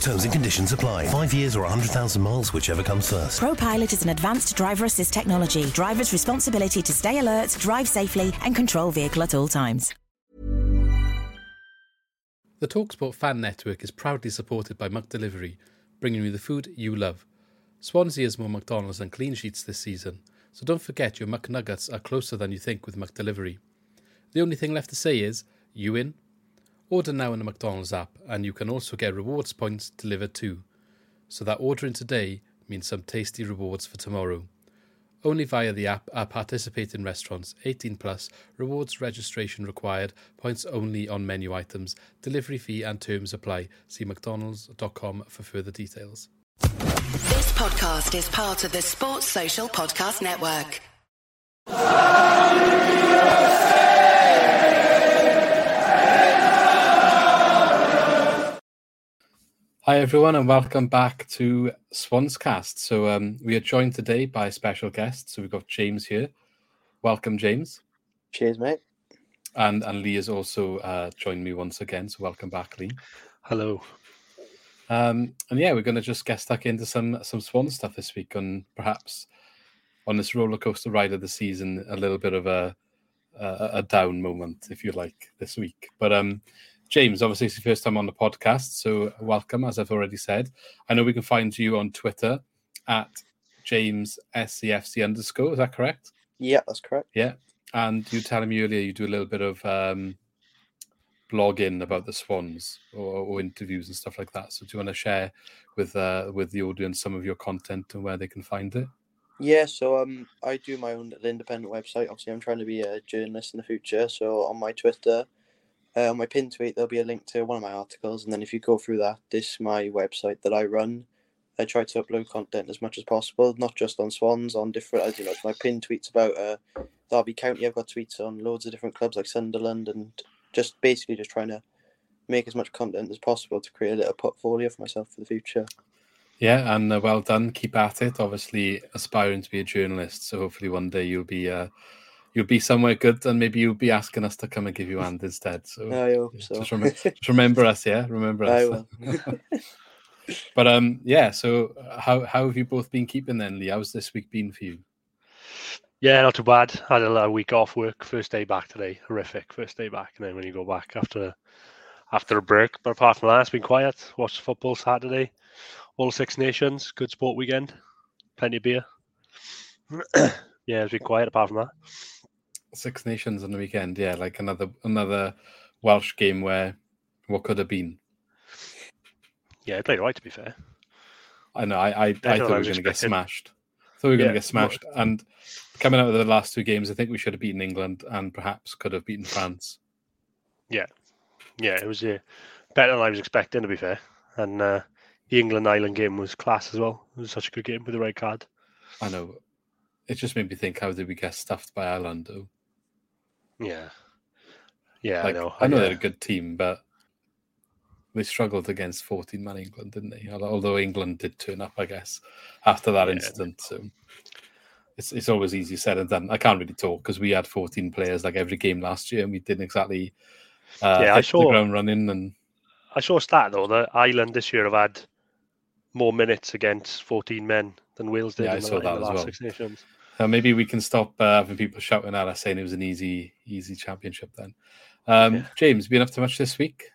Terms and conditions apply. Five years or 100,000 miles, whichever comes first. ProPilot is an advanced driver assist technology. Driver's responsibility to stay alert, drive safely, and control vehicle at all times. The Talksport fan network is proudly supported by McDelivery, bringing you the food you love. Swansea has more McDonald's than clean sheets this season, so don't forget your McNuggets are closer than you think with McDelivery. The only thing left to say is, you in? Order now in the McDonald's app, and you can also get rewards points delivered too. So that ordering today means some tasty rewards for tomorrow. Only via the app are participating restaurants 18 plus, rewards registration required, points only on menu items, delivery fee and terms apply. See mcdonalds.com for further details. This podcast is part of the Sports Social Podcast Network. Hi everyone and welcome back to Swanscast. So um, we are joined today by a special guest. So we've got James here. Welcome, James. Cheers, mate. And and Lee has also uh, joined me once again. So welcome back, Lee. Hello. Um, and yeah, we're going to just get stuck into some some Swan stuff this week, and perhaps on this roller coaster ride of the season, a little bit of a a, a down moment, if you like, this week. But um, James, obviously it's your first time on the podcast, so welcome, as I've already said. I know we can find you on Twitter at James SCFC underscore. Is that correct? Yeah, that's correct. Yeah. And you telling me earlier you do a little bit of um, blogging about the Swans or, or interviews and stuff like that. So do you want to share with uh, with the audience some of your content and where they can find it? Yeah, so um, I do my own little independent website. Obviously, I'm trying to be a journalist in the future. So on my Twitter, uh, on my pin tweet, there'll be a link to one of my articles, and then if you go through that, this is my website that I run. I try to upload content as much as possible, not just on Swans, on different. As you know, my pin tweets about uh, Derby County. I've got tweets on loads of different clubs like Sunderland, and just basically just trying to make as much content as possible to create a little portfolio for myself for the future. Yeah, and uh, well done. Keep at it. Obviously, aspiring to be a journalist, so hopefully one day you'll be uh, you'll be somewhere good, and maybe you'll be asking us to come and give you a hand instead. So I hope yeah, so. just, remember, just remember us, yeah. Remember us. I will. but um, yeah. So uh, how how have you both been keeping then, Lee? How's this week been for you? Yeah, not too bad. Had a a week off work. First day back today. Horrific. First day back, and then when you go back after after a break. But apart from that, it's been quiet. Watched football Saturday. All Six Nations. Good sport weekend. Plenty of beer. yeah, it's been quiet. Apart from that. Six Nations on the weekend, yeah, like another another Welsh game where what could have been. Yeah, it played right. To be fair. I know. I I, I thought than we were going to get smashed. Thought we were going Yeah, to get smashed. And coming out of the last two games, I think we should have beaten England and perhaps could have beaten France. Yeah, yeah, it was uh, better than I was expecting. To be fair, and uh, the England Ireland game was class as well. It was such a good game with the red card. I know. It just made me think: How did we get stuffed by Ireland? Though, Yeah, yeah, like, I know. I know uh, they're a good team, but they struggled against fourteen-man England, didn't they? Although England did turn up, I guess, after that Yeah. incident. So it's it's always easy said and done. I can't really talk because we had fourteen players like every game last year, and we didn't exactly uh, Yeah, I hit the saw- ground running. And I saw a stat though that Ireland this year have had more minutes against 14 men than Wales did Yeah, I in the, saw in the as last well. Six Nations. Uh, maybe we can stop uh, having people shouting at us saying it was an easy, easy championship. Then, um, Yeah. James, been up to much this week?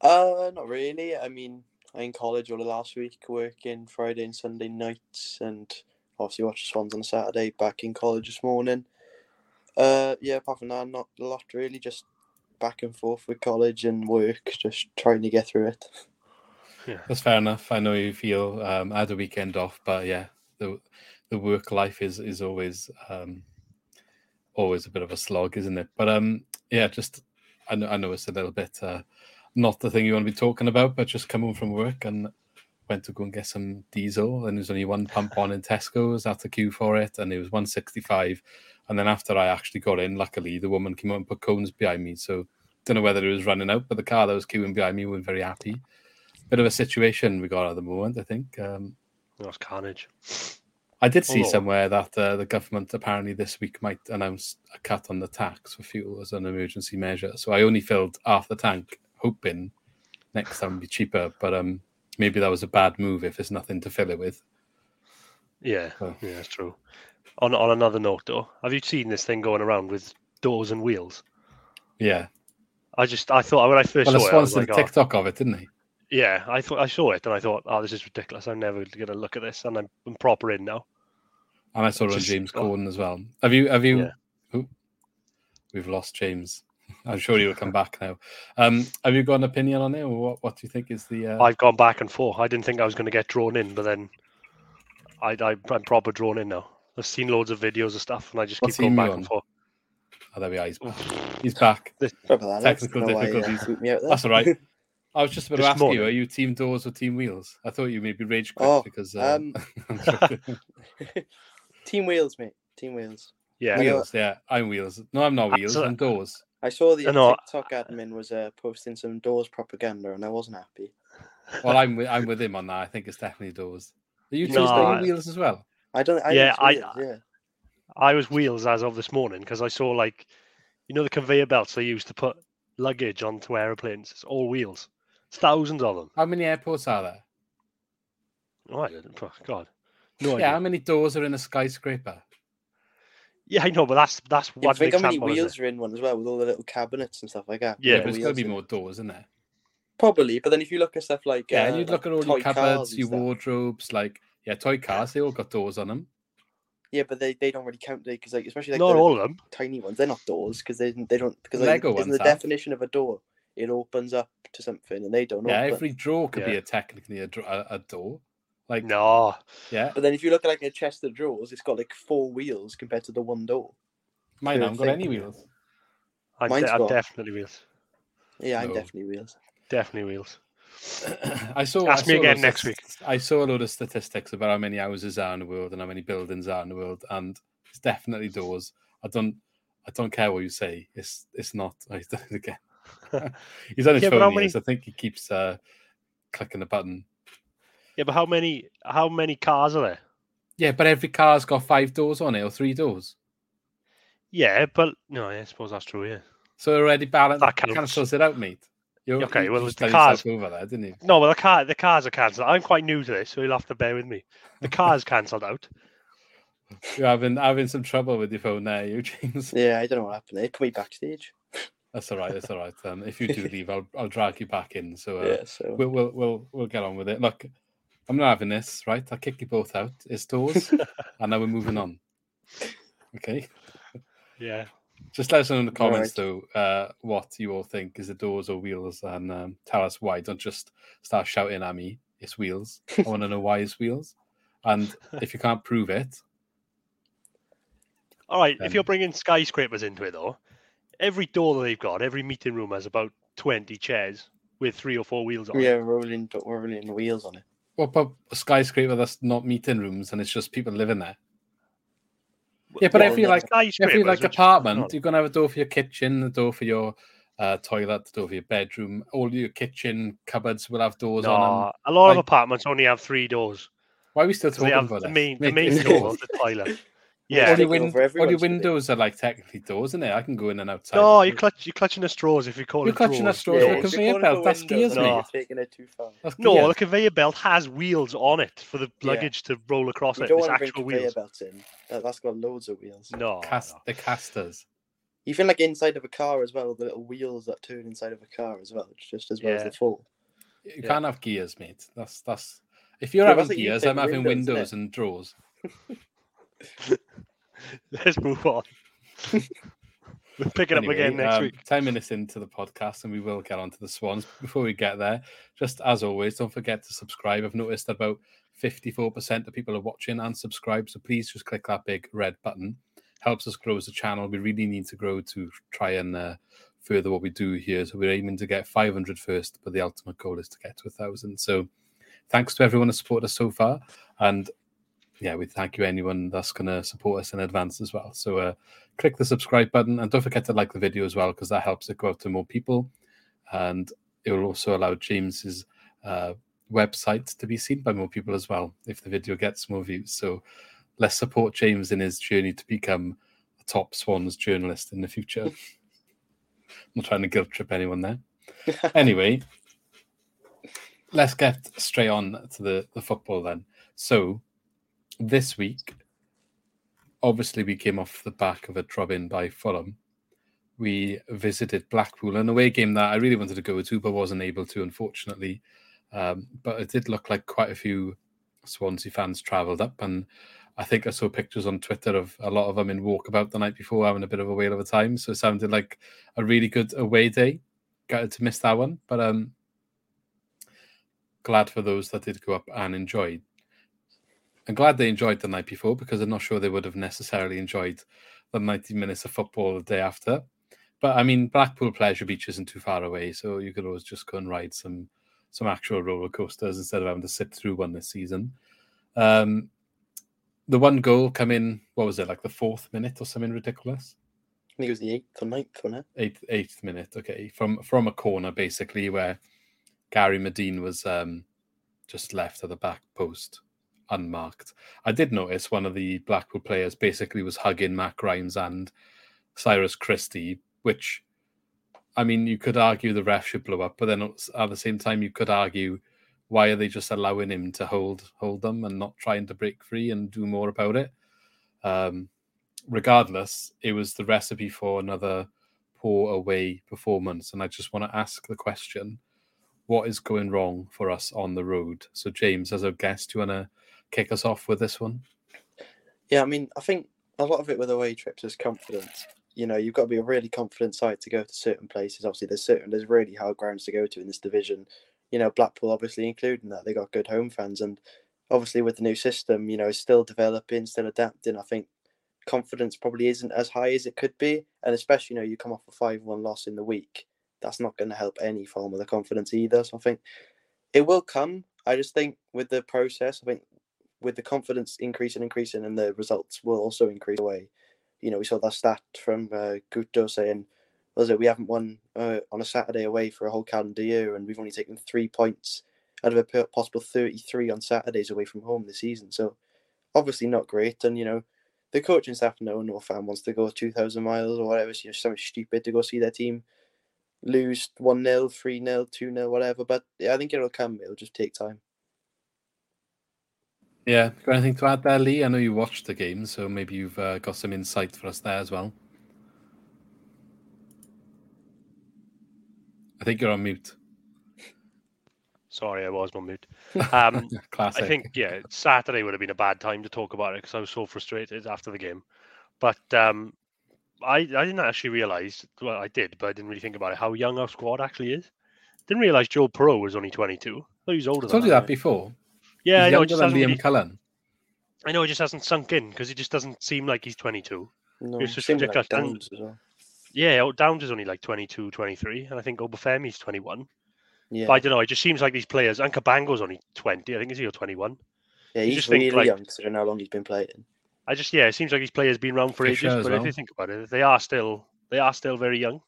Uh, not really. I mean, I in college all the last week, working Friday and Sunday nights, and obviously watched the Swans on Saturday. Back in college this morning. Uh, yeah. Apart from that, not a lot really. Just back and forth with college and work, just trying to get through it. That's fair enough. I know you feel um, I had a weekend off, but yeah, the the work life is is always um, always a bit of a slog, isn't it? But um, yeah, just I know I know it's a little bit uh, not the thing you want to be talking about, but just come home from work and went to go and get some diesel, and there was only one pump on in Tesco's. Had to queue for it, and it was one sixty five. And then after I actually got in, luckily the woman came up and put cones behind me, so don't know whether it was running out, but the car that was queuing behind me was very happy. Bit of a situation we got at the moment, I think. Um, That's carnage. I did see Oh. somewhere that uh, the government apparently this week might announce a cut on the tax for fuel as an emergency measure. So I only filled half the tank, hoping next time would be cheaper. But um, maybe that was a bad move if there's nothing to fill it with. Yeah, Oh. yeah, that's true. On on another note, though, have you seen this thing going around with doors and wheels? Yeah. I just I thought when I first Well, saw it, I was like, a oh, of it, didn't he? Yeah, I thought I saw it and I thought, oh, this is ridiculous. I'm never going to look at this, and I'm, I'm proper in now. And I saw it on James oh. Corden as well. Have you? Have you? Yeah. Ooh, we've lost James. I'm sure he will come back now. Um, have you got an opinion on it, or what? What do you think is the? Uh... I've gone back and forth. I didn't think I was going to get drawn in, but then I, I I'm proper drawn in now. I've seen loads of videos of stuff, and I just What keep going back you and forth. Oh, there we are. He's back. He's back. Sorry about that. Alex. Technical Don't why, uh, difficulties. boot me out there. That's all right. I was just about to This ask you. Are you team doors or team wheels? I thought you maybe rage quit Oh, because uh, um, Team wheels, mate. Team wheels. Yeah, Yeah. wheels. Yeah, I'm wheels. No, I'm not wheels. Absol- I'm doors. I saw the I know. TikTok admin was uh, posting some doors propaganda, and I wasn't happy. Well, I'm with, I'm with him on that. I think it's definitely doors. Are you two No, I- wheels as well? I don't. I Yeah, I- wheels, yeah. I was wheels as of this morning because I saw like, you know, the conveyor belts they use to put luggage onto aeroplanes. It's all wheels. It's thousands of them. How many airports are there? Oh, I didn't. oh, God, no yeah, how many doors are in a skyscraper? Yeah, I know, but that's that's Yeah, one think how many example. isn't wheels are in one as well, with all the little cabinets and stuff like that. Yeah, Yeah, with but the there's got to be in. more doors, isn't there? Probably, but then if you look at stuff like Yeah, uh, and you'd look like at all your toy cars cupboards, and your stuff. wardrobes, like yeah, toy cars. They all got doors on them. Yeah, but they, they don't really count because like especially like Not the all of them. tiny ones, they're not doors because they they don't because like, Lego isn't ones the have. definition of a door it opens up to something and they don't Yeah, open. every drawer could be a technically a, a, a door. Like No, yeah, But then if you look at like a chest of drawers, it's got like four wheels compared to the one door. mine Yeah, haven't got any wheels. I'm, Mine's de- I'm got- definitely wheels. Yeah, I'm No. definitely wheels. Definitely wheels. I saw. Ask I me again loads of next week. I saw a lot of statistics about how many houses are in the world and how many buildings are in the world, and it's definitely doors. I don't. I don't care what you say. It's it's not. He's done it again. He's on his Yeah, phone. how he many- is. I think he keeps uh, clicking the button. Yeah, but how many how many cars are there? Yeah, but every car's got five doors on it or three doors. Yeah, but no, yeah, I suppose that's true. Yeah. So it already balanced. That counts. cancels it out, mate. You're, Okay, you well, just the cars- over there, didn't you? No, well the car the cars are cancelled. I'm quite new to this, so you'll have to bear with me. The car's cancelled out. You're having having some trouble with your phone there, you James. Yeah, I don't know what happened. They put me backstage. That's all right. That's all right. Um, if you do leave, I'll I'll drag you back in. So uh, yeah, so we'll, we'll we'll we'll get on with it. Look, I'm not having this, right? I'll kick you both out. It's doors, and now we're moving on. Okay. Yeah. Just let us know in the All comments though uh, what you all think is it doors or wheels, and um, tell us why. Don't just start shouting at me. It's wheels. I want to know why it's wheels, and if you can't prove it, All right. if you're bringing skyscrapers into it, though, every door that they've got, every meeting room has about twenty chairs with three or four wheels on. It. Yeah, it. rolling rolling wheels on it. what about a skyscraper that's not meeting rooms and it's just people living there? Yeah, but Well, every yeah, like skyscrapers, every like which- apartment, no. you're gonna have a door for your kitchen, a door for your uh, toilet, a door for your bedroom. All your kitchen cupboards will have doors on them. No, a lot of apartments only have three doors. Why are we still talking They have about the this? main, the main door, doors. the toilet. All, Yeah. your Taking win- all your windows are like technically doors, isn't it? I can go in and outside. No, you're, clutch, you're clutching the straws if you call You're it clutching drawers. at straws for a if you're conveyor belt. for That's windows, gears, mate. You're taking it too far. That's No, gears. the conveyor belt has wheels on it for the Yeah. luggage to roll across You it. don't It's want to bring actual conveyor wheels. belts in. That, that's got loads of wheels. No, Cast, no. the casters. Even like inside of a car as well, the little wheels that turn inside of a car as well, it's just as well as the full. You Yeah. can't have gears, mate. That's that's. If you're Yeah, having that's like you gears, I'm having windows, windows and drawers. Let's move on. We'll pick it Anyway, up again next um, week. 10 minutes into the podcast, and we will get on to the Swans. Before we get there, just as always, don't forget to subscribe. I've noticed that about 54% of people are watching and subscribe, so please just click that big red button. Helps us grow as a channel. We really need to grow to try and uh, further what we do here. So we're aiming to get 500 first, but the ultimate goal is to get to a 1,000. So thanks to everyone who supported us so far. And yeah, we thank you anyone that's going to support us in advance as well. So uh, click the subscribe button and don't forget to like the video as well because that helps it go out to more people, and it will also allow James's uh, website to be seen by more people as well if the video gets more views. So let's support James in his journey to become a top Swans journalist in the future. I'm not trying to guilt trip anyone there. anyway, let's get straight on to the, the football then. So this week, obviously, we came off the back of a drubbing by Fulham. We visited Blackpool, an away game that I really wanted to go to, but wasn't able to, unfortunately. Um, but it did look like quite a few Swansea fans travelled up, and I think I saw pictures on Twitter of a lot of them in walkabout the night before, having a bit of a whale of a time. So it sounded like a really good away day. Got to miss that one, but um, glad for those that did go up and enjoyed. I'm glad they enjoyed the night before because I'm not sure they would have necessarily enjoyed the 90 minutes of football the day after. But I mean, Blackpool Pleasure Beach isn't too far away, so you could always just go and ride some some actual roller coasters instead of having to sit through one this season. Um, the one goal come in, what was it, like the fourth minute or something ridiculous? I think it was the eighth or ninth, wasn't it? Eighth eighth minute, okay, from from a corner basically where Gary Madine was um, just left at the back post unmarked. I did notice one of the Blackpool players basically was hugging Matt Grimes and Cyrus Christie, which I mean, you could argue the ref should blow up, but then at the same time, you could argue why are they just allowing him to hold hold them and not trying to break free and do more about it? Um, regardless, it was the recipe for another poor away performance, and I just want to ask the question: What is going wrong for us on the road? So, James, as a guest, do you want to kick us off with this one? Yeah, I mean, I think a lot of it with away trips is confidence. You know, you've got to be a really confident side to go to certain places. Obviously, there's certain there's really hard grounds to go to in this division. You know, Blackpool obviously including that they got good home fans, and obviously with the new system, you know, still developing, still adapting. I think confidence probably isn't as high as it could be, and especially you know you come off a five-one loss in the week, that's not going to help any form of the confidence either. So I think it will come. I just think with the process, I think with the confidence increasing, increasing, and the results will also increase away. You know, we saw that stat from uh, Guto saying, "Was it we haven't won uh, on a Saturday away for a whole calendar year, and we've only taken three points out of a possible thirty-three on Saturdays away from home this season." So, obviously not great. And you know, the coaching staff know no fan wants to go two thousand miles or whatever. It's you know, something stupid to go see their team lose one 0 three 0 two 0 whatever. But yeah, I think it'll come. It'll just take time. Yeah, got anything to add there, Lee? I know you watched the game, so maybe you've uh, got some insight for us there as well. I think you're on mute. Sorry, I was on mute. Um, Classic. I think yeah, Saturday would have been a bad time to talk about it because I was so frustrated after the game. But um, I I didn't actually realise. Well, I did, but I didn't really think about it. How young our squad actually is. Didn't realise Joel Piroe was only 22. I thought he was older. I told than you that right? before. Yeah, I know. It younger just than hasn't Liam really, Cullen. I know it just hasn't sunk in because he just doesn't seem like he's 22. No, It's just same with, ridiculous, Like and- Downes as well. Yeah, oh, Downes is only like 22, 23, and I think Obafemi's 21. Yeah, But I don't know. It just seems like these players. And Cabango's only 20. I think is he or 21? yeah, you he's just think, really like- young considering how long he's been playing. I just yeah, it seems like these players been around for Fisher ages. as But if you think about it, they are still they are still very young.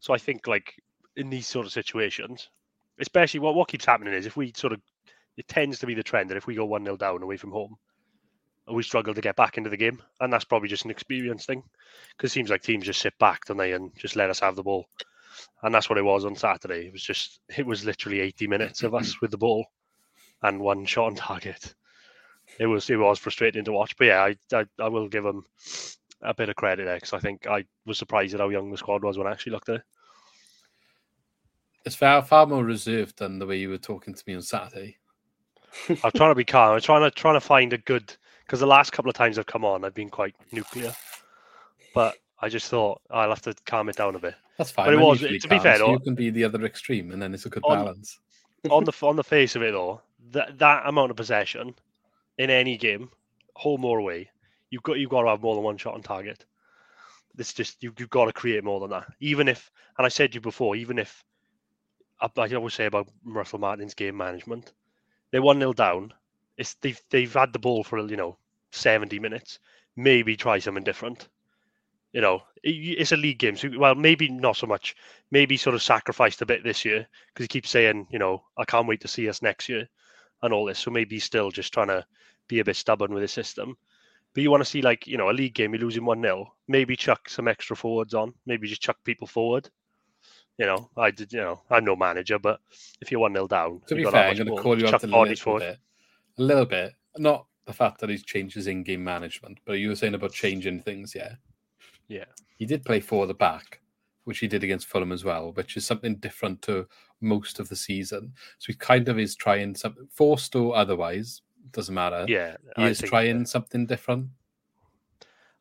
So I think like in these sort of situations, especially what what keeps happening is if we sort of it tends to be the trend that if we go one 0 down away from home, we struggle to get back into the game, and that's probably just an experience thing. Because it seems like teams just sit back, don't they, and just let us have the ball. And that's what it was on Saturday. It was just it was literally eighty minutes of us with the ball and one shot on target it was it was frustrating to watch. But yeah, I I, I will give them a bit of credit there because I think I was surprised at how young the squad was when I actually looked at it. It's far, far more reserved than the way you were talking to me on Saturday. I'm trying to be calm. I'm trying to trying to find a good because the last couple of times I've come on, I've been quite nuclear. But I just thought I'll have to calm it down a bit. That's fine. But it I'm was- to be fair, so you can be the other extreme, and then it's a good On- balance. on the on the face of it, though, that that amount of possession in any game, home or away, you've got you've got to have more than one shot on target. It's just you, you've got to create more than that. Even if, and I said to you before, even if I, I always say about Russell Martin's game management, they're one 0 down. It's they've they've had the ball for you know seventy minutes. Maybe try something different. You know, it- it's a league game, so well, maybe not so much. Maybe sort of sacrificed a bit this year because he keeps saying, you know, I can't wait to see us next year and all this. So maybe he's still just trying to be a bit stubborn with his system. But you want to see like, you know, a league game, you're losing 1 0. Maybe chuck some extra forwards on. Maybe just chuck people forward. You know, I did, you know, I'm no manager, but if you're 1 0 down, To be fair, I'm going to call you out a little forward. bit. A little bit. Not the fact that he's changed his in-game management, but you were saying about changing things, yeah. Yeah. He did play four at the back, which he did against Fulham as well, which is something different to most of the season. So he kind of is trying something forced or otherwise, doesn't matter. Yeah. He I is think, trying something different.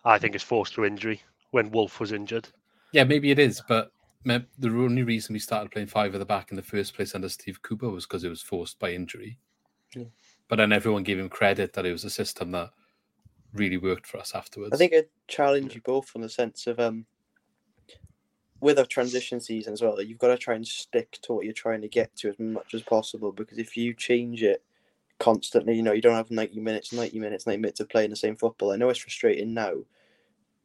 I think it's forced through injury when Wolf was injured. Yeah, maybe it is, but the only reason we started playing five at the back in the first place under Steve Cooper was because it was forced by injury. Yeah. But then everyone gave him credit that it was a system that really worked for us afterwards. I think I challenge you both on the sense of um, with a transition season as well. You've got to try and stick to what you're trying to get to as much as possible because if you change it constantly, you know, you don't have ninety minutes, ninety minutes, ninety minutes of playing the same football. I know it's frustrating now,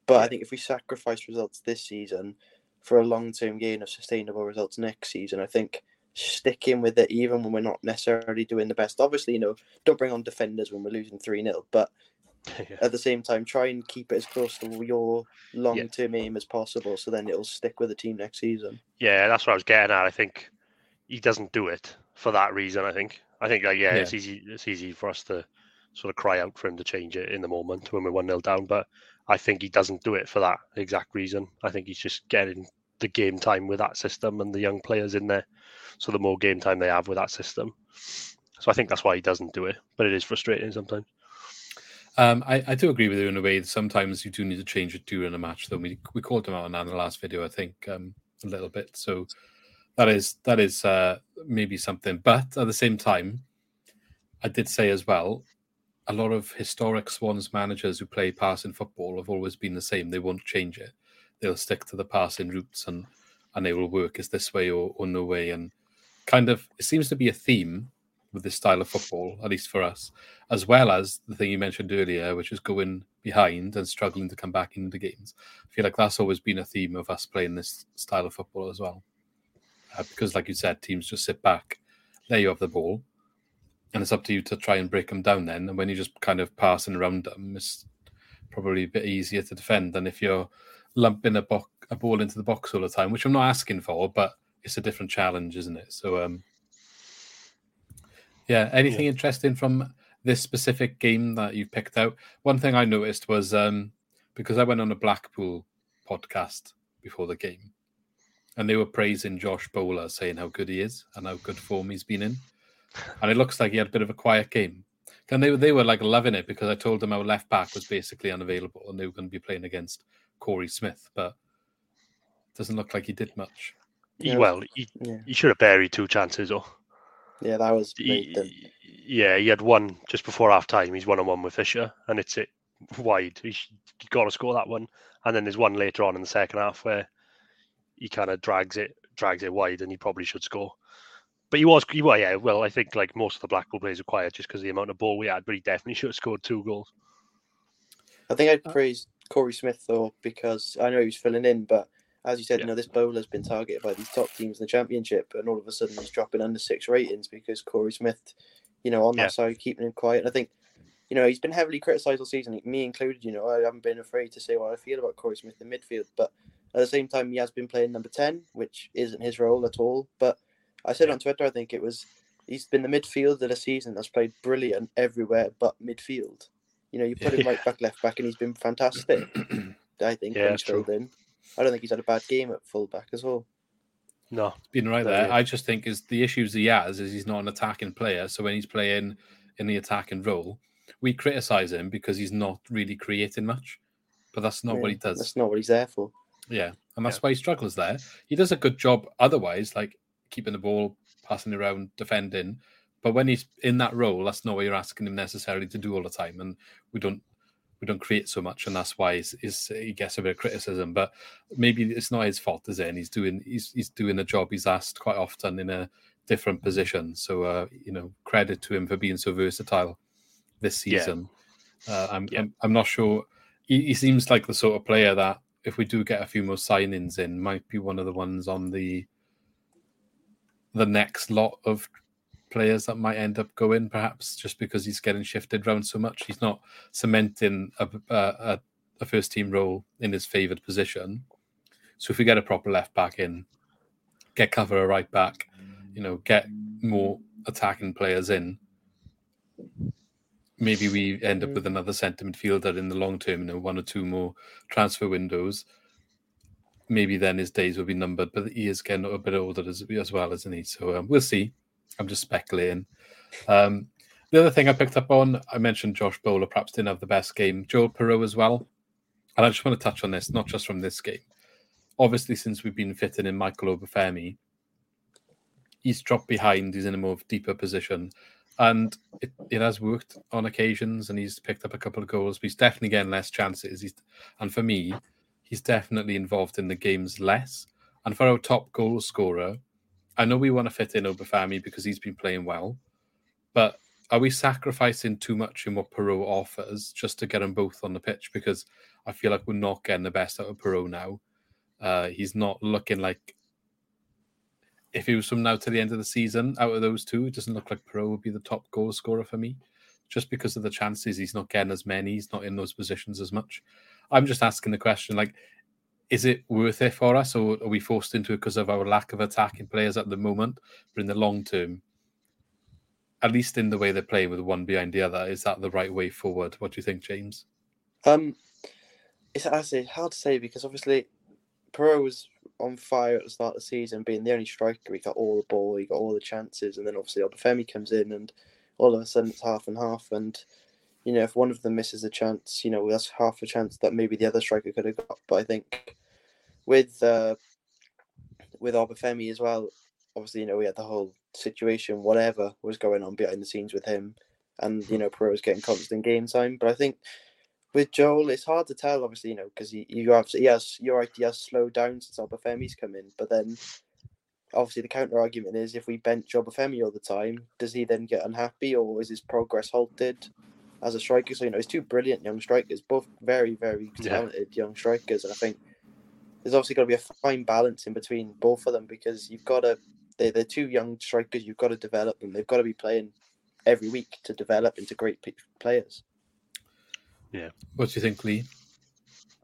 but I think if we sacrifice results this season for a long-term gain of sustainable results next season, I think sticking with it even when we're not necessarily doing the best. Obviously, you know, don't bring on defenders when we're losing three 0 but yeah. at the same time try and keep it as close to your long term aim as possible so then it'll stick with the team next season. Yeah, that's what I was getting at. I think he doesn't do it for that reason. I think. I think like yeah, Yeah. it's easy. It's easy for us to sort of cry out for him to change it in the moment when we're one 0 down. But I think he doesn't do it for that exact reason. I think he's just getting the game time with that system and the young players in there. So the more game time they have with that system. So I think that's why he doesn't do it. But it is frustrating sometimes. Um, I, I do agree with you in a way. that Sometimes you do need to change it during a match. Though we we called him out in the last video, I think, um, a little bit. So that is that is uh, maybe something. But at the same time, I did say as well, a lot of historic Swans managers who play passing football have always been the same. They won't change it. They'll stick to the passing routes and and they will work is this way or, or no way. And kind of it seems to be a theme with this style of football, at least for us, as well as the thing you mentioned earlier, which is going behind and struggling to come back into the games. I feel like that's always been a theme of us playing this style of football as well. Uh, because, like you said, teams just sit back, there you have the ball, and it's up to you to try and break them down then. And when you're just kind of passing around them, it's probably a bit easier to defend than if you're lumping a, bo- a ball into the box all the time, which I'm not asking for, but it's a different challenge, isn't it? So, um, yeah, anything interesting from this specific game that you've picked out? One thing I noticed was um, because I went on a Blackpool podcast before the game, and they were praising Josh Bowler, saying how good he is and how good form he's been in, and it looks like he had a bit of a quiet game. And they they were like loving it because I told them our left back was basically unavailable and they were going to be playing against Korey Smith, but doesn't look like he did much. He, Yeah. well, he, Yeah. he should have buried two chances though. Yeah, that was He- yeah, he had one just before half time. He's one on one with Fisher, and it's it wide. He's got to score that one, and then there's one later on in the second half where he kind of drags it, drags it wide, and he probably should score. But he was, he well, yeah. Well, I think like most of the Blackpool players are quiet just because of the amount of ball we had, but he definitely should have scored two goals. I think I'd uh, praise Korey Smith though because I know he was filling in, but as you said, Yeah. you know, this bowler's been targeted by these top teams in the championship, and all of a sudden he's dropping under six ratings because Korey Smith, you know, on Yeah. that side keeping him quiet. And I think, you know, he's been heavily criticised all season, me included. You know, I haven't been afraid to say what I feel about Korey Smith in midfield, but at the same time, he has been playing number ten, which isn't his role at all. But I said Yeah. on Twitter, I think it was he's been the midfielder of the season that's played brilliant everywhere but midfield. You know, you put him Yeah. right back, left back, and he's been fantastic. I think Yeah, when that's he's filled in. I don't think he's had a bad game at full back as well. No, Been right there. yeah. I just think is the issues he has is he's not an attacking player. So when he's playing in the attacking role, we criticize him because he's not really creating much. but that's not what he does. That's not what he's there for. Yeah, and that's yeah. why he struggles there. He does a good job otherwise, like keeping the ball, passing around, defending. But when he's in that role, that's not what you're asking him necessarily to do all the time, and we don't we don't create so much, and that's why he's, he's, he gets a bit of criticism. But maybe it's not his fault, is it? And he's doing he's he's doing a job he's asked quite often in a different position. So uh, you know, credit to him for being so versatile this season. Yeah. Uh, I'm, yeah. I'm, I'm not sure. He, he seems like the sort of player that if we do get a few more signings in, might be one of the ones on the the next lot of players that might end up going, perhaps just because he's getting shifted around so much. He's not cementing a, a, a first team role in his favoured position. So if we get a proper left back in, get cover a right back, you know, get more attacking players in, maybe we end up with another centre midfielder in the long term, you know, one or two more transfer windows. Maybe then his days will be numbered, but he is getting a bit older as, as well, isn't he? So um, we'll see. I'm just speculating. Um, the other thing I picked up on, I mentioned Josh Bowler perhaps didn't have the best game. Joel Piroe as well. And I just want to touch on this, not just from this game. Obviously, since we've been fitting in Michael Obafemi, he's dropped behind. He's in a more deeper position. And it, it has worked on occasions and he's picked up a couple of goals, but he's definitely getting less chances. He's, and for me, he's definitely involved in the games less. And for our top goal scorer, I know we want to fit in Obafemi because he's been playing well, but are we sacrificing too much in what Piroe offers just to get them both on the pitch? Because I feel like we're not getting the best out of Piroe now. Uh, he's not looking like if he was from now to the end of the season, out of those two, it doesn't look like Piroe would be the top goal scorer for me, just because of the chances he's not getting as many, he's not in those positions as much. I'm just asking the question, like, is it worth it for us, or are we forced into it because of our lack of attacking players at the moment? But in the long term, at least in the way they're playing with one behind the other, is that the right way forward? What do you think, James? Um, it's actually hard to say because obviously Piroe was on fire at the start of the season, being the only striker. He got all the ball, he got all the chances, and then obviously Obafemi comes in, and all of a sudden it's half and half. And you know, if one of them misses a chance, you know, that's half a chance that maybe the other striker could have got. But I think with uh, with Obafemi as well, obviously, you know, we had the whole situation, whatever was going on behind the scenes with him, and you know, Piroe was getting constant game time. But I think with Joel, it's hard to tell, obviously, you know, because he you have he has you're right, he has slowed down since Obafemi's come in, but then obviously the counter argument is if we bench Obafemi all the time, does he then get unhappy or is his progress halted? As a striker. So you know, he's two brilliant young strikers, both very, very talented yeah. young strikers, and I think there's obviously got to be a fine balance in between both of them because you've got to they're, they're two young strikers. You've got to develop them. They've got to be playing every week to develop into great players. Yeah. What do you think, Lee?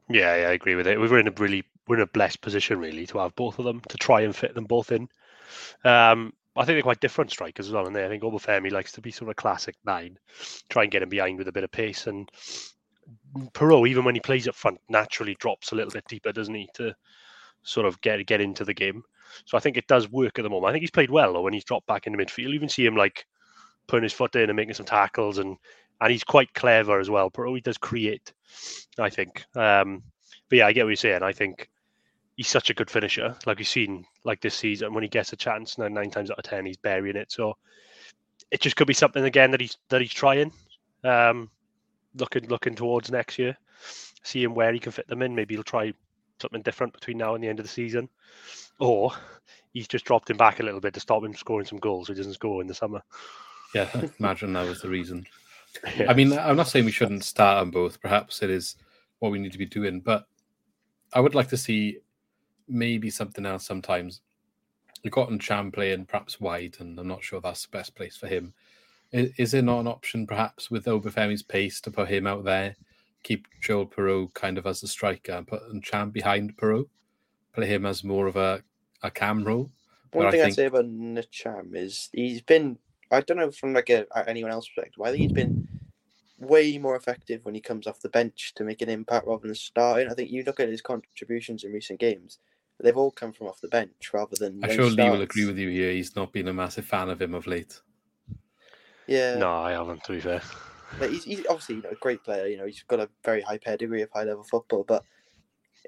Yeah, yeah, I agree with it. We are in a really we're in a blessed position really to have both of them to try and fit them both in. Um, I think they're quite different strikers as well, and I think Obafemi likes to be sort of classic nine, try and get him behind with a bit of pace. And Piroe, even when he plays up front, naturally drops a little bit deeper, doesn't he, to sort of get get into the game. So I think it does work at the moment. I think he's played well though when he's dropped back into midfield. You even see him like putting his foot in and making some tackles, and and he's quite clever as well. Piroe he does create, I think. Um, but yeah, I get what you're saying. I think he's such a good finisher. Like we've seen, like this season, when he gets a chance, nine, nine times out of ten, he's burying it. So it just could be something again that he's that he's trying, um, looking looking towards next year, seeing where he can fit them in. Maybe he'll try something different between now and the end of the season, or he's just dropped him back a little bit to stop him scoring some goals so he doesn't score in the summer. Yeah, I imagine that was the reason. Yeah. I mean, I'm not saying we shouldn't start on both. Perhaps it is what we need to be doing, but I would like to see maybe something else sometimes. You've got Ntcham playing perhaps wide, and I'm not sure that's the best place for him. Is, is there not an option perhaps with Obafemi's pace to put him out there, keep Joel Piroe kind of as a striker, and put Ntcham behind Piroe, play him as more of a, a cam role? One thing I think... I'd say about Ntcham is he's been, I don't know from like a, anyone else's perspective, I think he's been way more effective when he comes off the bench to make an impact rather than starting. I think you look at his contributions in recent games, they've all come from off the bench rather than. I'm sure Lee will agree with you here. He's not been a massive fan of him of late. Yeah. No, I haven't. To be fair. Like he's, he's obviously you know a great player. You know he's got a very high pedigree of high level football, but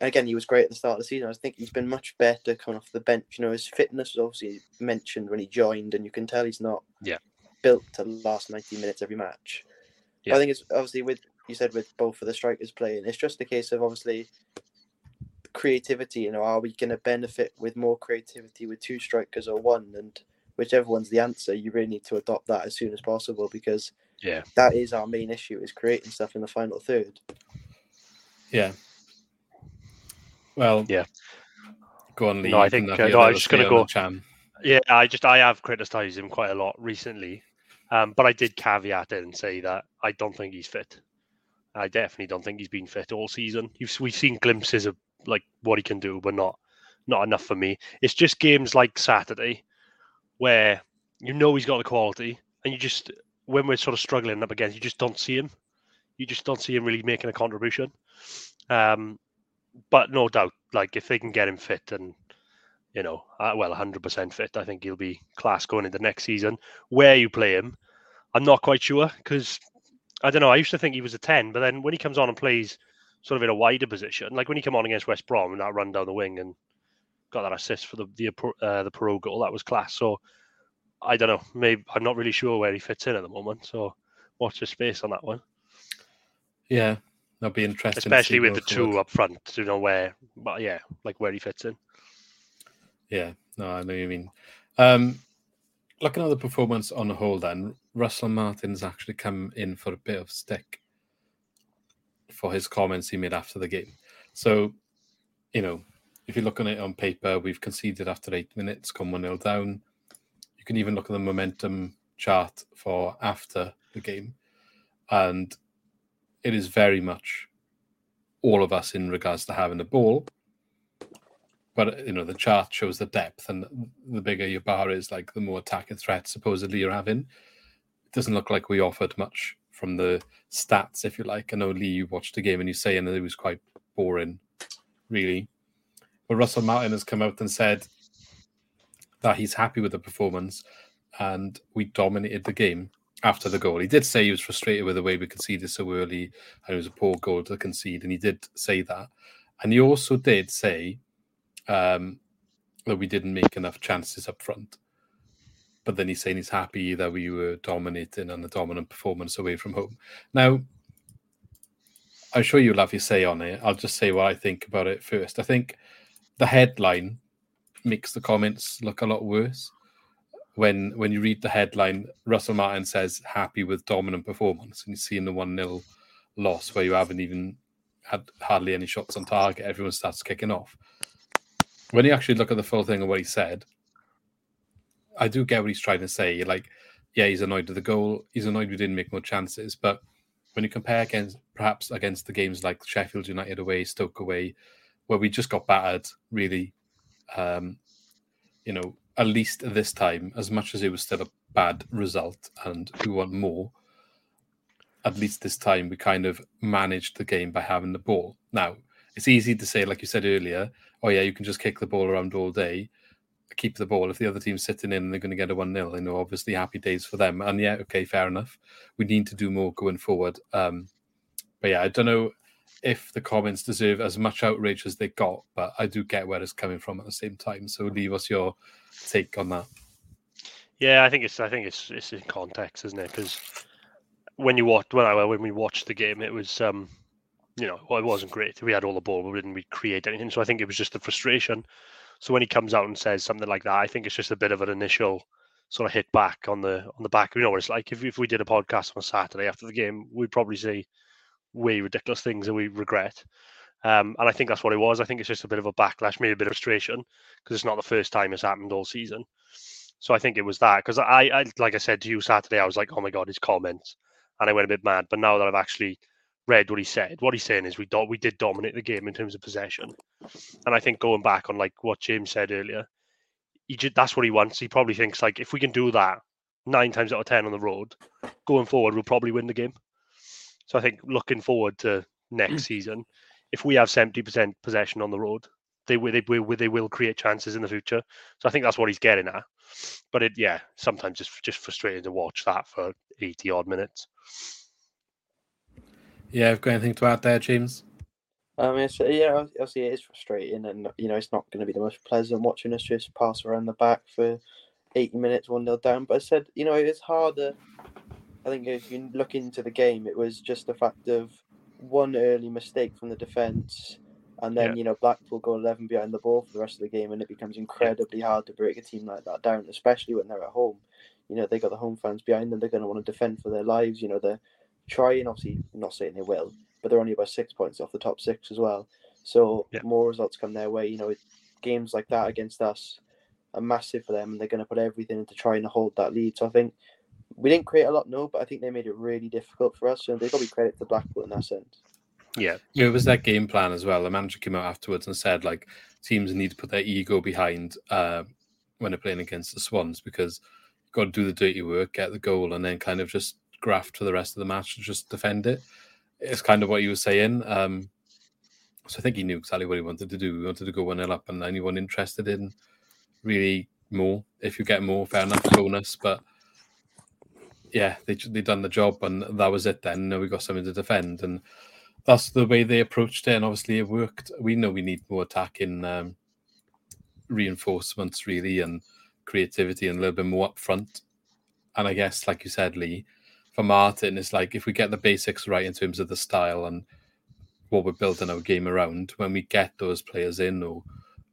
again he was great at the start of the season. I think he's been much better coming off the bench. You know his fitness was obviously mentioned when he joined, and you can tell he's not Yeah. built to last ninety minutes every match. Yeah. I think it's obviously with you said with both of the strikers playing, it's just a case of obviously creativity. You know, are we going to benefit with more creativity with two strikers or one? And whichever one's the answer, you really need to adopt that as soon as possible because Yeah. that is our main issue: is creating stuff in the final third. Yeah. Well, Yeah. Go on, Lee. No, I think, uh, no, I little was just gonna say on the go- Chan. Yeah, I just I have criticised him quite a lot recently, um, but I did caveat it and say that I don't think he's fit. I definitely don't think he's been fit all season. You've, we've seen glimpses of like what he can do, but not not enough for me. It's just games like Saturday where you know he's got the quality, and you just when we're sort of struggling up against, you just don't see him. You just don't see him really making a contribution. Um, but no doubt, like if they can get him fit and you know, uh, well, 100% fit. I think he'll be class going into next season. Where you play him, I'm not quite sure because I don't know. I used to think he was a 10, but then when he comes on and plays sort of in a wider position, like when he came on against West Brom and that run down the wing and got that assist for the the uh, the Piroe goal, that was class. So I don't know. Maybe I'm not really sure where he fits in at the moment. So watch the space on that one, Yeah, that'd be interesting. especially with the two up front. To know where, but yeah, like where he fits in. Yeah, no, I know what you mean. Um, looking at the performance on the whole, then Russell Martin's actually come in for a bit of stick for his comments he made after the game. So, you know, if you look on it on paper, we've conceded after eight minutes, come one 0 down. You can even look at the momentum chart for after the game, and it is very much all of us in regards to having the ball but you know the chart shows the depth and the bigger your bar is like the more attacking threat supposedly you're having it doesn't look like we offered much from the stats if you like i know lee you watched the game and you're saying that it was quite boring really. But russell martin has come out and said that he's happy with the performance and we dominated the game after the goal. He did say he was frustrated with the way we conceded so early and it was a poor goal to concede and he did say that. And he also did say um, that we didn't make enough chances up front. But then he's saying he's happy that we were dominating and a dominant performance away from home. Now, I'm sure you'll have your say on it. I'll just say what I think about it first. I think the headline makes the comments look a lot worse. When when you read the headline, Russell Martin says happy with dominant performance, and you see in the one 0 loss where you haven't even had hardly any shots on target, everyone starts kicking off when you actually look at the full thing of what he said, I do get what he's trying to say. Like, yeah, he's annoyed with the goal. He's annoyed we didn't make more chances. But when you compare against perhaps against the games like Sheffield United away, Stoke away, where we just got battered, really, um, you know, at least this time, as much as it was still a bad result and we want more, at least this time we kind of managed the game by having the ball. Now, it's easy to say, like you said earlier, oh yeah, you can just kick the ball around all day, keep the ball. If the other team's sitting in and they're going to get a 1 0, you know, obviously happy days for them. And yeah, okay, fair enough. We need to do more going forward. Um, but yeah, I don't know if the comments deserve as much outrage as they got, but I do get where it's coming from at the same time. So leave us your take on that. Yeah, I think it's I think it's it's in context, isn't it? Because when you watch when I when we watched the game, it was um you know well, it wasn't great. We had all the ball, but we didn't really create anything. So I think it was just the frustration. So when he comes out and says something like that, I think it's just a bit of an initial sort of hit back on the on the back. You know it's like if if we did a podcast on Saturday after the game, we'd probably say way ridiculous things that we regret. Um, and I think that's what it was. I think it's just a bit of a backlash, maybe a bit of frustration, because it's not the first time it's happened all season. So I think it was that because I, I, like I said to you Saturday, I was like, oh my god, his comments, and I went a bit mad. But now that I've actually read what he said, what he's saying is we do, we did dominate the game in terms of possession, and I think going back on like what James said earlier, he just, that's what he wants. He probably thinks like if we can do that nine times out of ten on the road, going forward, we'll probably win the game. So I think looking forward to next mm. season, if we have seventy percent possession on the road, they will they will they will create chances in the future. So I think that's what he's getting at. But it yeah, sometimes just just frustrating to watch that for eighty odd minutes. Yeah, I've got anything to add there, James? I mean, it's, uh, yeah, obviously it is frustrating, and you know it's not going to be the most pleasant watching us just pass around the back for eighty minutes, one 0 down. But I said, you know, it's harder. I think if you look into the game, it was just the fact of one early mistake from the defence, and then Yeah. you know Blackpool go eleven behind the ball for the rest of the game, and it becomes incredibly hard to break a team like that down, especially when they're at home. You know they got the home fans behind them; they're going to want to defend for their lives. You know they're trying, obviously, not saying they will, but they're only about six points off the top six as well. So Yeah. more results come their way. You know, games like that against us are massive for them, and they're going to put everything into trying to hold that lead. So I think we didn't create a lot, no, but I think they made it really difficult for us. So they've got to be credit to Blackpool in that sense. Yeah, Yeah, it was that game plan as well. The manager came out afterwards and said like teams need to put their ego behind uh, when they're playing against the Swans because you've got to do the dirty work, get the goal, and then kind of just graft for the rest of the match just defend it. It's kind of what he was saying. Um, so I think he knew exactly what he wanted to do. He wanted to go one 0 up, and anyone interested in really more, if you get more, fair enough, bonus. But yeah, they they done the job, and that was it. Then now we got something to defend, and that's the way they approached it, and obviously it worked. We know we need more attacking um, reinforcements, really, and creativity, and a little bit more up front. And I guess, like you said, Lee, for Martin, it's like if we get the basics right in terms of the style and what we're building our game around, when we get those players in or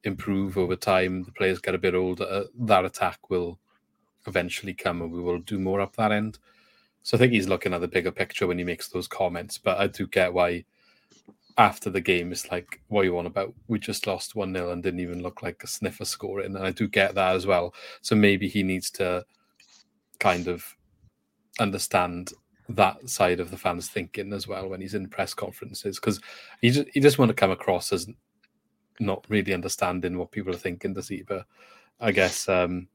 improve over time, the players get a bit older, uh, that attack will eventually come, and we will do more up that end. So I think he's looking at the bigger picture when he makes those comments. But I do get why after the game it's like, what are you on about? We just lost 1 0 and didn't even look like a sniffer scoring. And I do get that as well. So maybe he needs to kind of understand that side of the fans thinking as well when he's in press conferences because he just he just want to come across as not really understanding what people are thinking does he but i guess um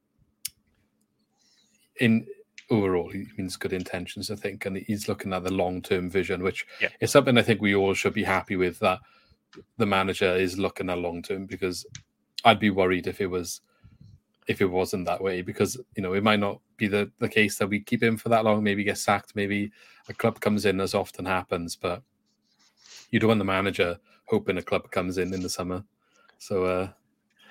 in overall he means good intentions i think and he's looking at the long-term vision which Yeah. is something i think we all should be happy with that the manager is looking at long term because i'd be worried if it was if it wasn't that way because you know it might not be the the case that we keep him for that long maybe get sacked maybe a club comes in as often happens but you don't want the manager hoping a club comes in in the summer so uh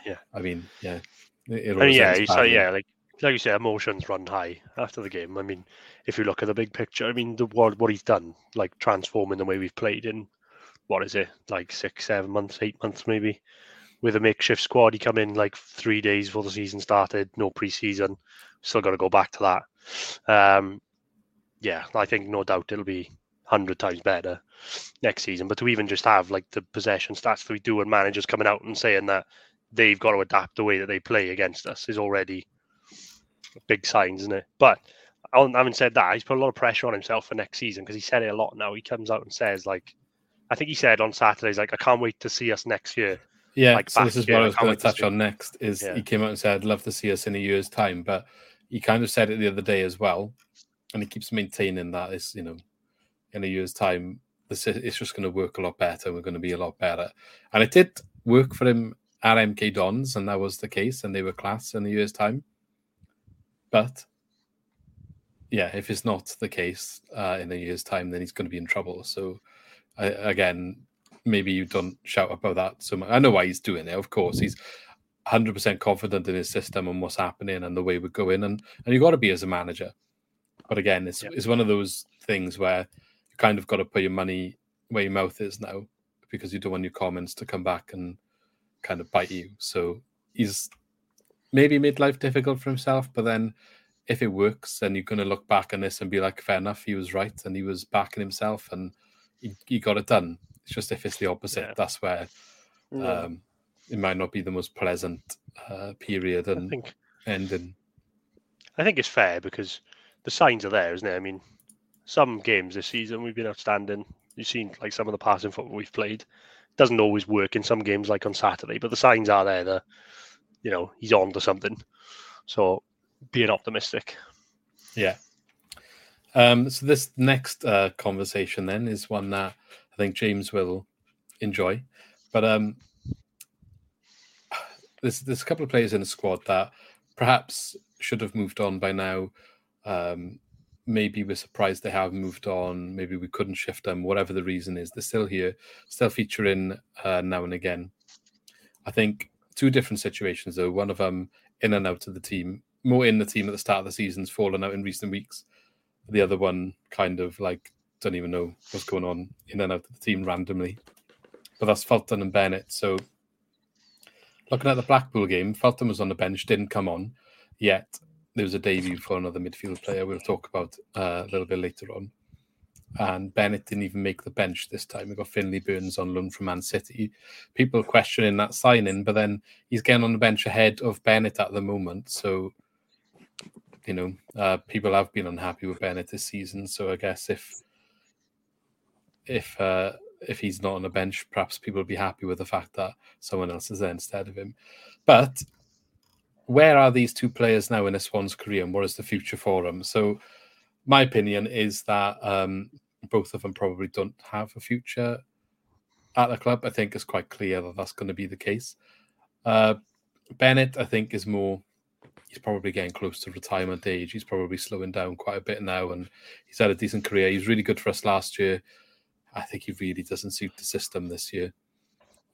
Yeah. i mean yeah it, it and yeah, say yeah, like like you say, emotions run high after the game. I mean, if you look at the big picture, I mean, the what what he's done, like transforming the way we've played in what is it, like six, seven months, eight months maybe, with a makeshift squad. He come in like three days before the season started, no preseason. Still got to go back to that. Um, yeah, I think no doubt it'll be hundred times better next season. But to even just have like the possession stats that we do and managers coming out and saying that they've got to adapt the way that they play against us is already big signs, isn't it? But having said that, he's put a lot of pressure on himself for next season because he said it a lot now. He comes out and says like, I think he said on Saturdays like, I can't wait to see us next year. Yeah, like, so this is what I was going to to touch on next. Is Yeah. he came out and said, I'd "Love to see us in a year's time," but he kind of said it the other day as well, and he keeps maintaining that it's you know, in a year's time, this is, it's just going to work a lot better. We're going to be a lot better, and it did work for him at MK Dons, and that was the case, and they were class in a year's time. But yeah, if it's not the case uh, in a year's time, then he's going to be in trouble. So I, again, maybe you don't shout about that so much. I know why he's doing it. Of course, he's 100% confident in his system and what's happening and the way we're going, and and you got to be as a manager. But again, it's it's one of those things where you kind of got to put your money where your mouth is now because you don't want your comments to come back and kind of bite you. So he's maybe made life difficult for himself, but then if it works, then you're going to look back on this and be like, fair enough, he was right and he was backing himself and he, he got it done. It's just if it's the opposite, Yeah. that's where Yeah. um, it might not be the most pleasant uh, period I and think ending. I think it's fair because the signs are there, isn't it? I mean, some games this season we've been outstanding. You've seen like some of the passing football we've played. Doesn't always work in some games, like on Saturday, but the signs are there that you know he's on to something. So being optimistic. Yeah. Um, so this next uh, conversation then is one that I think James will enjoy, but um, there's there's a couple of players in the squad that perhaps should have moved on by now. Um, maybe we're surprised they have moved on. Maybe we couldn't shift them. Whatever the reason is, they're still here, still featuring uh, now and again. I think two different situations though. One of them in and out of the team, more in the team at the start of the season's fallen out in recent weeks. The other one kind of like don't even know what's going on in and out of the team randomly. But that's Fulton and Bennett. So looking at the Blackpool game, Fulton was on the bench, didn't come on yet. There was a debut for another midfield player we'll talk about uh, a little bit later on. And Bennett didn't even make the bench this time. We got Finley Burns on loan from Man City. People questioning that signing, but then he's getting on the bench ahead of Bennett at the moment. So, you know, uh, people have been unhappy with Bennett this season. So I guess if if uh, if he's not on the bench, perhaps people will be happy with the fact that someone else is there instead of him. But where are these two players now in a Swans career, and what is the future for them? So, my opinion is that um, both of them probably don't have a future at the club. I think it's quite clear that that's going to be the case. Uh, Bennett, I think, is more. He's probably getting close to retirement age. He's probably slowing down quite a bit now, and he's had a decent career. He was really good for us last year. I think he really doesn't suit the system this year.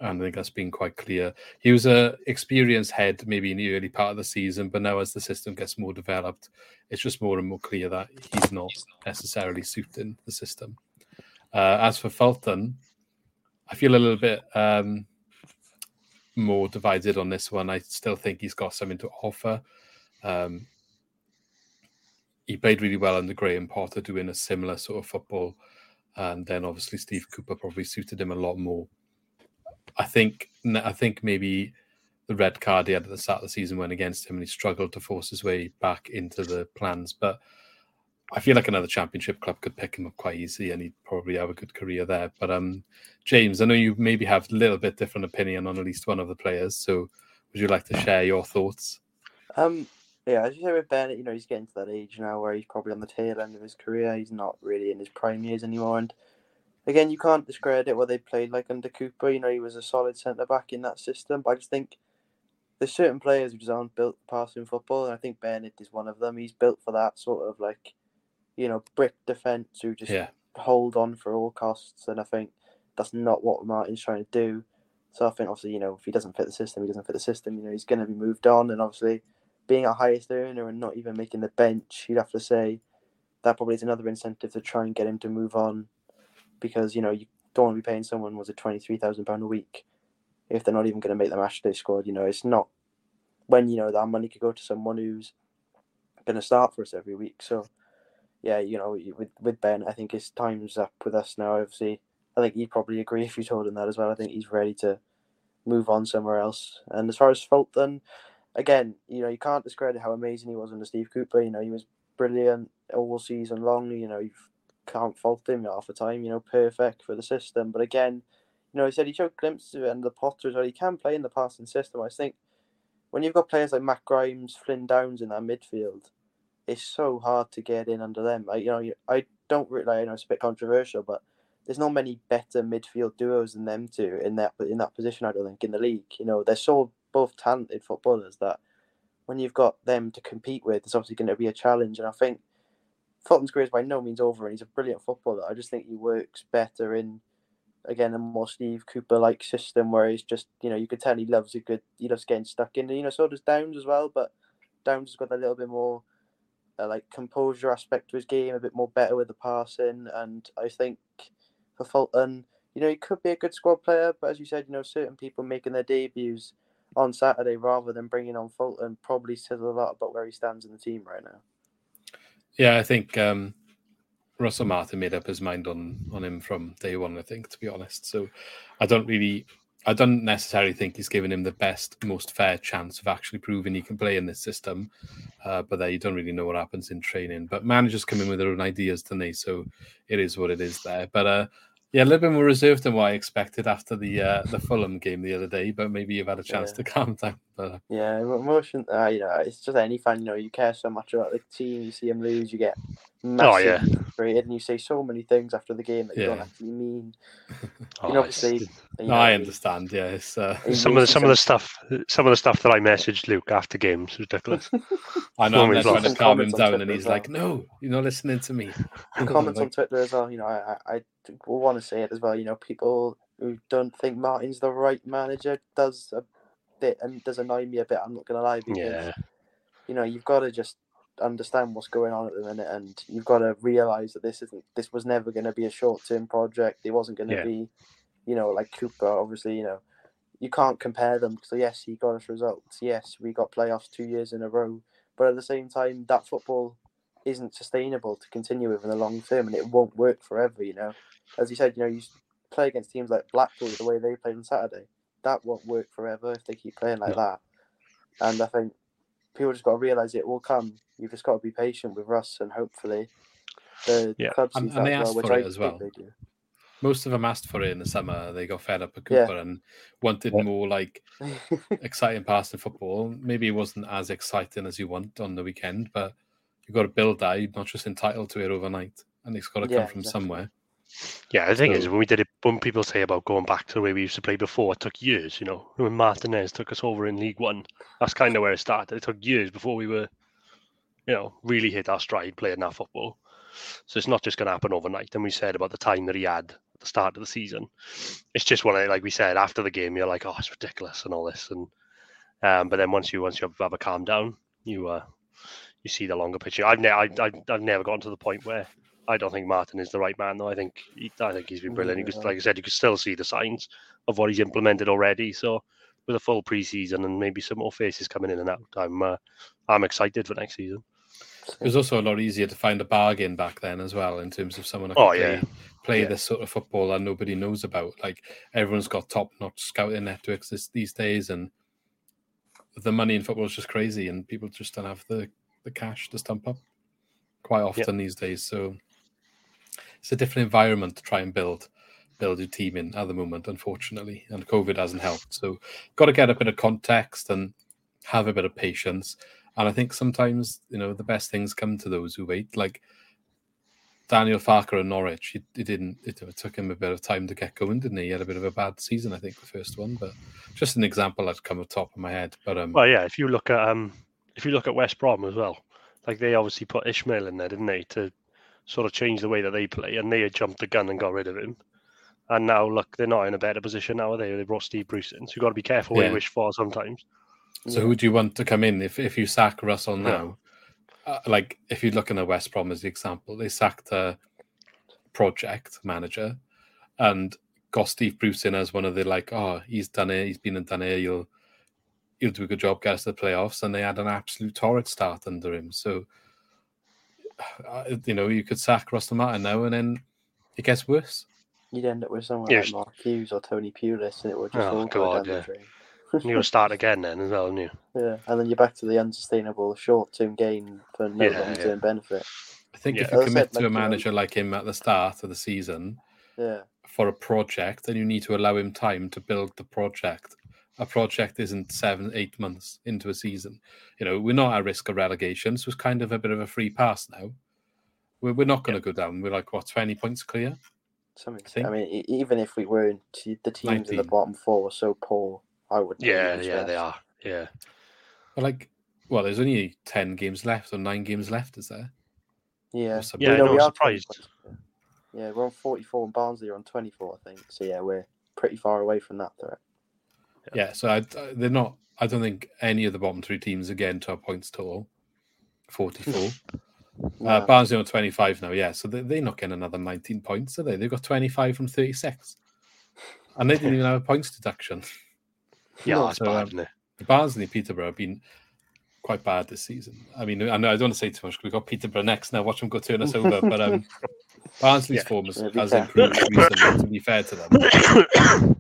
And I think that's been quite clear. He was a experienced head maybe in the early part of the season, but now as the system gets more developed, it's just more and more clear that he's not necessarily suiting the system. Uh, as for Fulton, I feel a little bit um, more divided on this one. I still think he's got something to offer. Um, he played really well under Graham Potter, doing a similar sort of football and then obviously Steve Cooper probably suited him a lot more. I think I think maybe the red card he had at the start of the season went against him, and he struggled to force his way back into the plans. But I feel like another championship club could pick him up quite easy, and he'd probably have a good career there. But um, James, I know you maybe have a little bit different opinion on at least one of the players. So, would you like to share your thoughts? Um, yeah, as you say with Bennett, you know, he's getting to that age now where he's probably on the tail end of his career. He's not really in his prime years anymore. And again, you can't discredit what they played like under Cooper. You know, he was a solid centre back in that system. But I just think there's certain players who just aren't built passing football. And I think Bennett is one of them. He's built for that sort of like, you know, brick defence who just yeah. hold on for all costs. And I think that's not what Martin's trying to do. So I think obviously, you know, if he doesn't fit the system, he doesn't fit the system. You know, he's going to be moved on. And obviously, being a highest earner and not even making the bench, you'd have to say that probably is another incentive to try and get him to move on, because you know you don't want to be paying someone was it twenty three thousand pound a week if they're not even going to make the match day squad. You know, it's not when you know that money could go to someone who's going to start for us every week. So yeah, you know, with with Ben, I think his time's up with us now. Obviously, I think he'd probably agree if you told him that as well. I think he's ready to move on somewhere else. And as far as Fulton, again, you know, you can't discredit how amazing he was under Steve Cooper. You know, he was brilliant all season long. You know, you can't fault him half the time. You know, perfect for the system. But again, you know, he said he showed glimpses of it under Potter as well. He can play in the passing system. I think when you've got players like Matt Grimes, Flynn Downes in that midfield, it's so hard to get in under them. I, you know, I don't really. I know it's a bit controversial, but there's not many better midfield duos than them two in that in that position. I don't think in the league. You know, they're so both talented footballers that when you've got them to compete with, it's obviously going to be a challenge. And I think Fulton's career is by no means over, and he's a brilliant footballer. I just think he works better in again a more Steve Cooper like system where he's just you know you could tell he loves a good he loves getting stuck in. You know, so does Downes as well, but Downes has got a little bit more. Uh, like composure aspect to his game, a bit more better with the passing, and I think for Fulton, you know, he could be a good squad player, but as you said, you know, certain people making their debuts on Saturday rather than bringing on Fulton probably says a lot about where he stands in the team right now. Yeah, I think um, Russell Martin made up his mind on on him from day one. I think, to be honest. So I don't really, I don't necessarily think he's given him the best, most fair chance of actually proving he can play in this system. Uh, but there, you don't really know what happens in training. But managers come in with their own ideas, don't they? So it is what it is there. But uh, yeah, a little bit more reserved than what I expected after the uh, the Fulham game the other day, but maybe you've had a chance yeah. to calm down. But yeah, emotion. Uh, you know, it's just any fan. You know, you care so much about the team. You see them lose, you get oh yeah frustrated, and you say so many things after the game that you yeah. don't actually mean. oh, you know, obviously, you know, I understand. Yeah, it's, uh, some of the some of the stuff, some of the stuff that I messaged Luke after games ridiculous. I know I'm Normally trying to calm him down, and he's well. like, "No, you're not listening to me." comments on Twitter as well. You know, I, I, I want to say it as well. You know, people who don't think Martin's the right manager does a bit and does annoy me a bit. I'm not gonna lie because Yeah, you know you've got to just understand what's going on at the minute, and you've got to realize that this isn't this was never going to be a short term project. It wasn't going to Yeah. be, you know, like Cooper. Obviously, you know, you can't compare them. So yes, he got us results. Yes, we got playoffs two years in a row. But at the same time, that football isn't sustainable to continue with in the long term, and it won't work forever. You know, as you said, you know, you play against teams like Blackpool the way they played on Saturday. That won't work forever if they keep playing like that. And I think people just got to realize it will come. You've just got to be patient with Russ, and hopefully the Yeah. club And- sees and they well, asked for I it as well. most of them asked for it in the summer. They got fed up with Yeah. Cooper and wanted more like exciting passing football. Maybe it wasn't as exciting as you want on the weekend, but you've got to build that. You're not just entitled to it overnight, and it's got to come from exactly. somewhere. Yeah. The thing is, when we did it, when people say about going back to the way we used to play before, it took years. You know, when Martinez took us over in League One, that's kind of where it started. It took years before we were, you know, really hit our stride playing that football. So it's not just going to happen overnight. And we said about the time that he had at the start of the season. It's just when, I, like we said, after the game, you're like, oh, it's ridiculous and all this. And um, but then once you once you have a calm down, you uh, you see the longer picture. I've, ne- I, I, I've never gotten to the point where I don't think Martin is the right man, though. I think he, I think he's been brilliant. You could, like I said, you could still see the signs of what he's implemented already. So with a full preseason and maybe some more faces coming in and out, I'm uh, I'm excited for next season. It was also a lot easier to find a bargain back then as well, in terms of someone who Oh, play, yeah. play Yeah. this sort of football that nobody knows about. Like everyone's got top-notch scouting networks this, these days, and the money in football is just crazy, and people just don't have the the cash to stump up quite often these days. So it's a different environment to try and build build your team in at the moment, unfortunately, and COVID hasn't helped. So got to get a bit of context and have a bit of patience. And I think sometimes, you know, the best things come to those who wait. Like Daniel Farke in Norwich, he, he didn't. It, took him a bit of time to get going, didn't he? He had a bit of a bad season, I think, the first one. But just an example that's come the top of my head. But um, Well, yeah, if you look at um, if you look at West Brom as well, like they obviously put Ismaël in there, didn't they, to sort of change the way that they play, and they had jumped the gun and got rid of him. And now look, they're not in a better position now, are they? They brought Steve Bruce in, so you've got to be careful what you wish for sometimes. So who do you want to come in if if you sack Russell Yeah. now? Uh, like if you look looking the West Brom as the example, they sacked a project manager and got Steve Bruce in as one of the like, oh, he's done it, he's been and done it, you'll you'll do a good job, get us to the playoffs, and they had an absolute torrid start under him. So Uh, you know, you could sack Russell Martin now, and then it gets worse. You'd end up with someone Yeah, like Mark Hughes or Tony Pulis, and it would just Oh, all go God, down yeah. the drain. And you've got to start again then as well, haven't? Yeah, and then you're back to the unsustainable short-term gain for no Yeah, long-term yeah. benefit. I think if Yeah. you As commit said, to a like, you know- manager like him at the start of the season, Yeah, for a project, then you need to allow him time to build the project. A project isn't seven, eight months into a season. You know, we're not at risk of relegation, so it's kind of a bit of a free pass now. We're, we're not going to go down. We're like, what, 20 points clear? something. think- I mean, e- even if we weren't, the teams in the bottom four were so poor. I would. Yeah, yeah, they are. Yeah. But like, well, there's only 10 games left or nine games left, is there? Yeah, Yeah, We know no, we I'm are surprised. Yeah, we're on 44 and Barnsley are on 24, I think. So yeah, we're pretty far away from that threat. Yeah, so I, they're not, I don't think any of the bottom three teams are getting to our points total. 44. Uh, No. Barnsley on 25 now, yeah. So they, they're not getting another 19 points, are they? They've got 25 from 36. And they didn't even have a points deduction. Yeah, No, that's so, bad, um, isn't it? Barnsley Peterborough have been quite bad this season. I mean, I know I don't want to say too much because We've got Peterborough next now. Watch them go turn us over. But um, Barnsley's Yeah. form has, has improved recently, to be fair to them.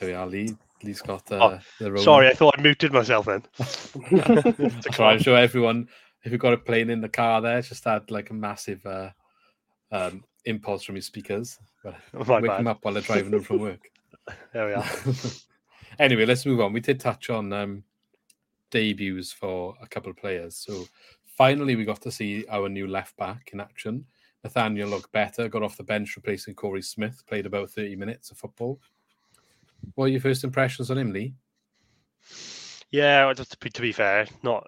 There we are, Lee. Lee's got uh, Oh, the Rona. Sorry, I thought I muted myself then. So I'm sure everyone, if you've got a plane in the car there, just had like a massive uh, um, impulse from your speakers. Wake bad. them up while they're driving home from work. There we are. anyway, let's move on. We did touch on um, debuts for a couple of players. So finally, we got to see our new left back in action. Nathanael looked better, got off the bench replacing Korey Smith, played about 30 minutes of football. What are your first impressions on him, Lee? Yeah, to be, to be fair, not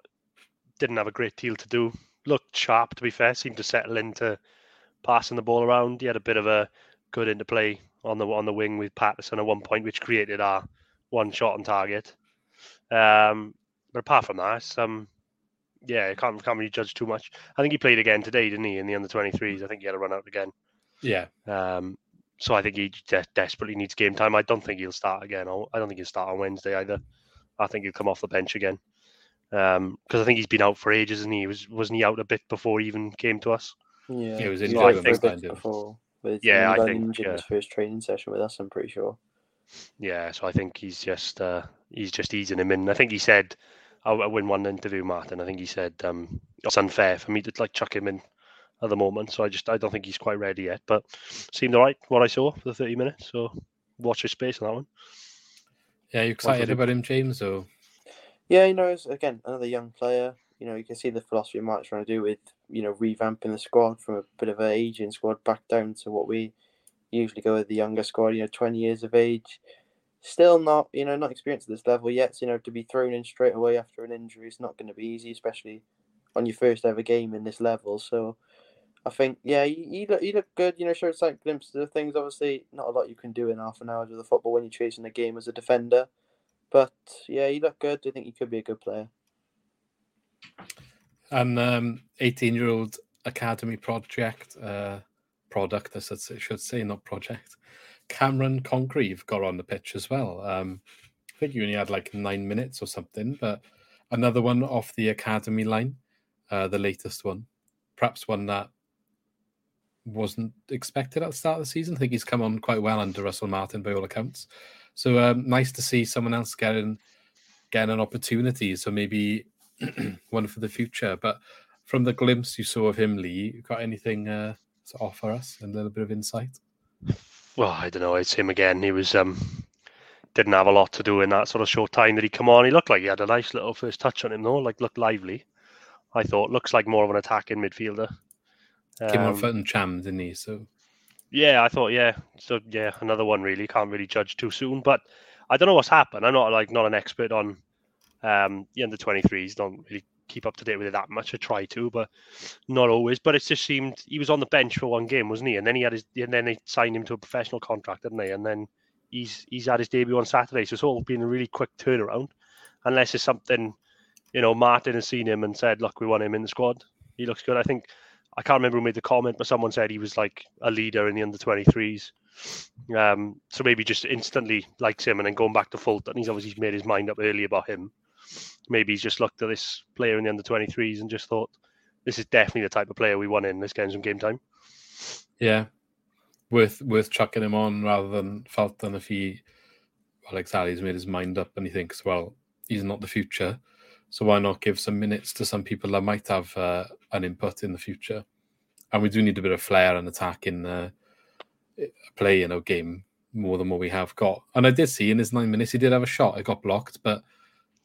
didn't have a great deal to do. Looked sharp, to be fair. Seemed to settle into passing the ball around. He had a bit of a good interplay on the on the wing with Paterson at one point, which created our one shot on target. Um, but apart from that, um, yeah, I can't can't really judge too much. I think he played again today, didn't he? In the under twenty threes, I think he had a run out again. Yeah. Um, so I think he de- desperately needs game time. I don't think he'll start again. I don't think he'll start on Wednesday either. I think he'll come off the bench again because um, I think he's been out for ages, and he was wasn't he out a bit before he even came to us? Yeah, He was in was England out for a kind bit of. before. With, Yeah, I think, injured in his first training session with us. I'm pretty sure. Yeah, so I think he's just uh, he's just easing him in. I think he said, I I win one interview, Martin. I think he said um, it's unfair for me to like chuck him in at the moment. So I just I don't think he's quite ready yet. But seemed alright what I saw for the thirty minutes. So watch your space on that one. Yeah, you for excited him? about him, James? Or Yeah, you know, it's, again, another young player. You know, you can see the philosophy Mark's trying to do with, you know, revamping the squad from a bit of an aging squad back down to what we usually go with the younger squad, you know, 20 years of age. Still not, you know, not experienced at this level yet. So, you know, to be thrown in straight away after an injury is not going to be easy, especially on your first ever game in this level. So, I think, yeah, you, you, look, you look good. You know, showed like glimpses of things. Obviously, not a lot you can do in half an hour of the football when you're chasing the game as a defender. But yeah, you look good. I think you could be a good player. an um, 18-year-old academy project uh, product, I should say, not project. Cameron Congreve got on the pitch as well. Um, I think he only had like nine minutes or something, but another one off the academy line, uh, the latest one, perhaps one that wasn't expected at the start of the season. I think he's come on quite well under Russell Martin by all accounts. So um, nice to see someone else getting getting an opportunity. So maybe one for the future. But from the glimpse you saw of him, Lee, got anything uh, to offer us? A little bit of insight. Well, I don't know. It's him again. He was um didn't have a lot to do in that sort of short time that he come on. He looked like he had a nice little first touch on him though. Like looked lively. I thought looks like more of an attacking midfielder. Came on Um, foot and chammed, didn't he? So Yeah, I thought yeah. So yeah, another one really can't really judge too soon. But I don't know what's happened. I'm not like not an expert on um the under 23s. Don't really keep up to date with it that much. I try to, but not always. But it just seemed he was on the bench for one game, wasn't he? And then he had his and then they signed him to a professional contract, didn't they? And then he's he's had his debut on Saturday. So it's all been a really quick turnaround. Unless it's something, you know, Martin has seen him and said, "Look, we want him in the squad. He looks good." I think I can't remember who made the comment, but someone said he was like a leader in the under 23s. Um, so maybe just instantly likes him and then going back to Fulton. He's obviously made his mind up early about him. Maybe he's just looked at this player in the under 23s and just thought, this is definitely the type of player we want in. Get him some game time. yeah, worth worth chucking him on rather than Fulton if he, well, exactly, he's made his mind up and he thinks, well, he's not the future. So why not give some minutes to some people that might have uh, an input in the future? And we do need a bit of flair and attack in the play in our game more than what we have got. And I did see in his nine minutes he did have a shot. It got blocked, but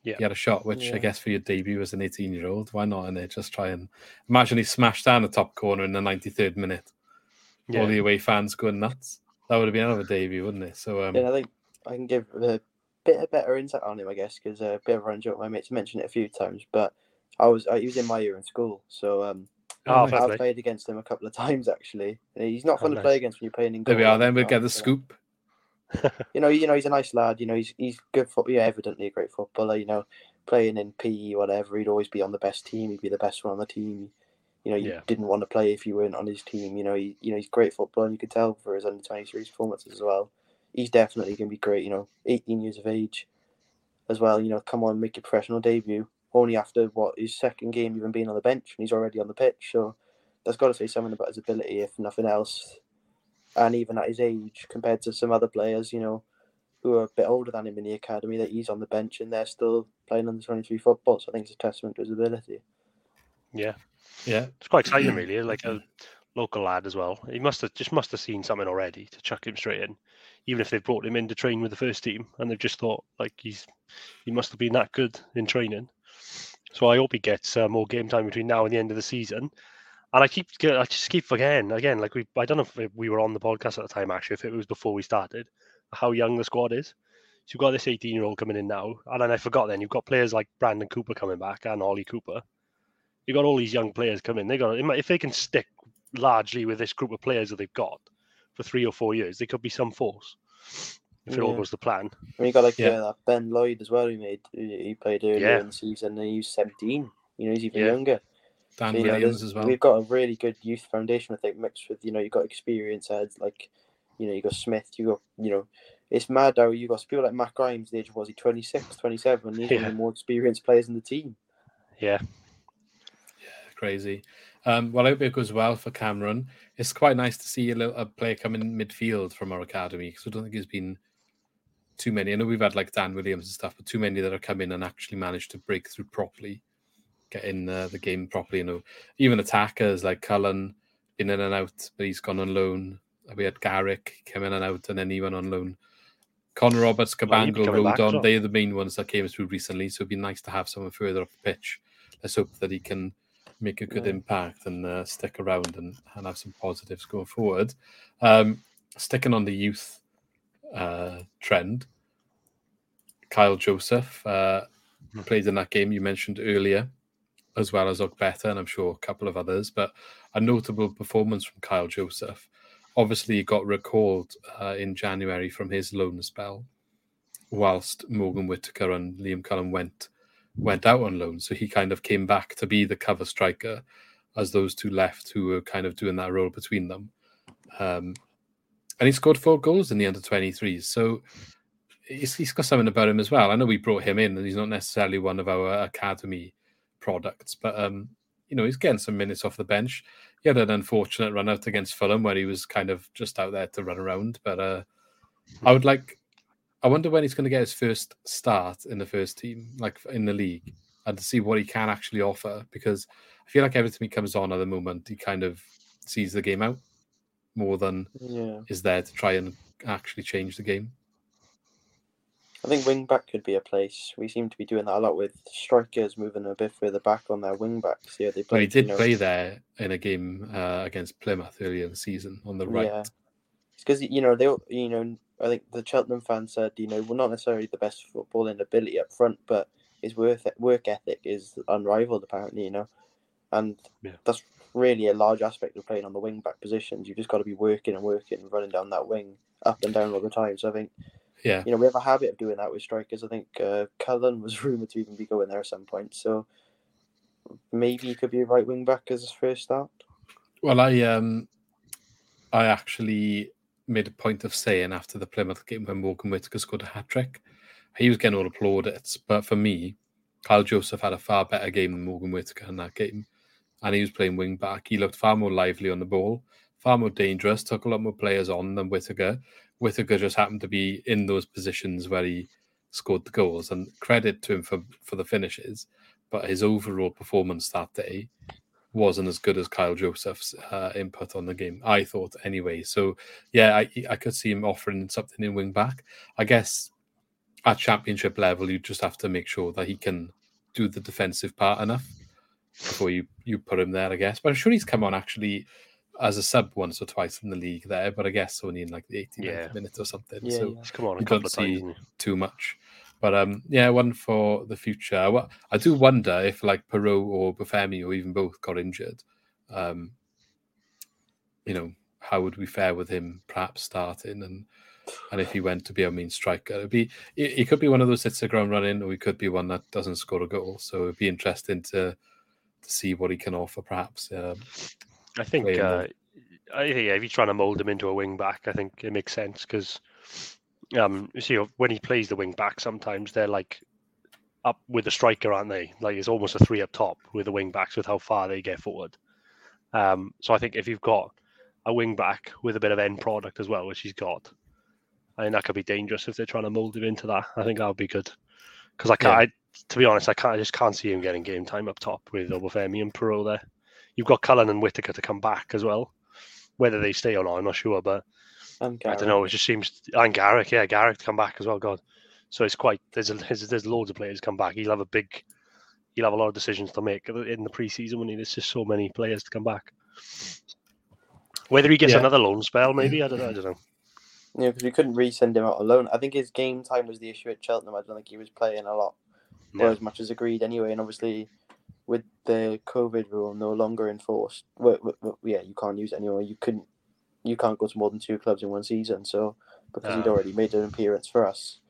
Yeah. he had a shot, which Yeah. I guess for your debut as an 18 year old, why not? And it just try and imagine he smashed down the top corner in the 93rd minute. All the away fans going nuts. That would have been another debut, wouldn't it? So um, Yeah, I think I can give a bit of better insight on him, I guess, because a bit of a run joke. My mates mentioned it a few times, but I was I, he was in my year in school, so um, Oh, Oh, I've play. played against him a couple of times actually. He's not Oh, fun to nice. play against when you're playing in. there we are. Then we'll get the so- scoop. You know, you know, he's a nice lad. You know, he's he's good for yeah, evidently a great footballer. You know, playing in PE whatever, he'd always be on the best team. He'd be the best one on the team. You know, you Yeah. didn't want to play if you weren't on his team. You know, he, you know he's great footballer, and you could tell for his under twenty three performances as well. He's definitely going to be great. You know, eighteen years of age, as well. You know, come on, make your professional debut. Only after what his second game even being on the bench, and he's already on the pitch. So that's got to say something about his ability, if nothing else. And even at his age, compared to some other players, you know, who are a bit older than him in the academy, that he's on the bench and they're still playing under twenty three football. So I think it's a testament to his ability. Yeah. Yeah. It's quite exciting, really. Like a local lad as well. He must have just must have seen something already to chuck him straight in, even if they've brought him in to train with the first team and they've just thought like he's he must have been that good in training. So I hope he gets uh, more game time between now and the end of the season. And I keep I just keep forgetting again. Like we I don't know if we were on the podcast at the time actually, if it was before we started, how young the squad is. So you've got this 18 year old coming in now, and then I forgot. Then you've got players like Brandon Cooper coming back and Ollie Cooper. You've got all these young players coming. They got if they can stick largely with this group of players that they've got for three or four years, they could be some force if it all Yeah. goes to plan. I mean, you got like Yeah. uh, that Ben Lloyd as well. He made he he played earlier Yeah. in the season. and He's seventeen. You know, he's even Yeah. younger. Dan So, you know, as well. We've got a really good youth foundation, I think, mixed with you know you've got experience heads like you know you got Smith, you got you know it's mad how you got people like Matt Grimes, the age of was he 26, 27, He's one of the more experienced players in the team. Yeah, Yeah, crazy. Um, well, I hope it goes well for Cameron. It's quite nice to see a, little, a player come in midfield from our academy because I don't think he's been too many. I know we've had like Dan Williams and stuff, but too many that have come in and actually managed to break through properly, get in uh, the game properly. You know, even attackers like Cullen been in and out, but he's gone on loan. We had Garrick come in and out, and then he went on loan. Connor Roberts, Well, Cabango, as Rodon, well. they're the main ones that came through recently. So it'd be nice to have someone further up the pitch. Let's hope that he can make a good Yeah. impact and uh, stick around and, and have some positives going forward. Um, sticking on the youth uh, trend, Kyle Joseph uh, played in that game you mentioned earlier, as well as Ogbeta, and I'm sure a couple of others. But a notable performance from Kyle Joseph. Obviously, he got recalled uh, in January from his loan spell, whilst Morgan Whittaker and Liam Cullen went went out on loan. So he kind of came back to be the cover striker as those two left who were kind of doing that role between them. Um, and he scored four goals in the under 23s. So he's, he's got something about him as well. I know we brought him in and he's not necessarily one of our academy products, but um, you know, he's getting some minutes off the bench. He had an unfortunate run out against Fulham where he was kind of just out there to run around. But uh, I would like I wonder when he's going to get his first start in the first team, like in the league, and to see what he can actually offer. Because I feel like every time he comes on at the moment, he kind of sees the game out more than Yeah, is there to try and actually change the game. I think wing back could be a place. We seem to be doing that a lot with strikers moving a bit further back on their wing backs. Yeah, they But play. he did you know, play there in a game uh, against Plymouth earlier in the season on the right. Yeah. It's because you know they, all- you know, I think the Cheltenham fans said, you know, well, not necessarily the best footballing ability up front, but his work work ethic is unrivaled. Apparently, you know, and Yeah. that's really a large aspect of playing on the wing back positions. You've just got to be working and working, and running down that wing up and down all the time. So I think Yeah. you know we have a habit of doing that with strikers. I think uh, Cullen was rumored to even be going there at some point. So maybe he could be a right wing back as his first start. Well, I um, I actually made a point of saying after the Plymouth game when Morgan Whittaker scored a hat trick, he was getting all the plaudits. But for me, Kyle Joseph had a far better game than Morgan Whittaker in that game, and he was playing wing back. He looked far more lively on the ball, far more dangerous. Took a lot more players on than Whittaker. Whittaker just happened to be in those positions where he scored the goals, and credit to him for for the finishes. But his overall performance that day wasn't as good as Kyle Joseph's uh, input on the game. I thought anyway. So yeah, I I could see him offering something in wing back. I guess at championship level, you just have to make sure that he can do the defensive part enough before you you put him there. I guess, but I'm sure he's come on actually as a sub once or twice in the league there. But I guess only in like the 89th Yeah. minute or something. Yeah, so yeah. come on a You couple don't of times. see- he? too much. But um, yeah, one for the future. I I do wonder if like Piroe or Obafemi or even both got injured. Um, you know, how would we fare with him perhaps starting and and if he went to be a main striker, it'd be he, he could be one of those hits a ground running, or he could be one that doesn't score a goal. So it'd be interesting to see what he can offer. Perhaps um, I think uh. I yeah, if you're trying to mold him into a wing back, I think it makes sense because um, you see when he plays the wing back, sometimes they're like up with the striker, aren't they? Like it's almost a three up top with the wing backs with how far they get forward. Um, so I think if you've got a wing back with a bit of end product as well, which he's got, I think that could be dangerous if they're trying to mold him into that. I think that would be good because I can't. I, to be honest, I can't. I just can't see him getting game time up top with Obafemi and Piroe there. You've got Cullen and Whittaker to come back as well. Whether they stay or not, I'm not sure, but I don't know. It just seems and Garrick, yeah, Garrick to come back as well. God, so it's quite there's a, there's, there's loads of players come back. He'll have a big, he'll have a lot of decisions to make in the preseason when there's just so many players to come back. Whether he gets Yeah. another loan spell, maybe I don't know. I don't know. Yeah, because we couldn't re-send him out alone. I think his game time was the issue at Cheltenham. I don't think he was playing a lot, or Yeah. as much as agreed anyway. And obviously, with the COVID rule no longer enforced, well, well, yeah, you can't use it anymore. You couldn't, you can't go to more than two clubs in one season. So because he'd Ah. already made an appearance for us,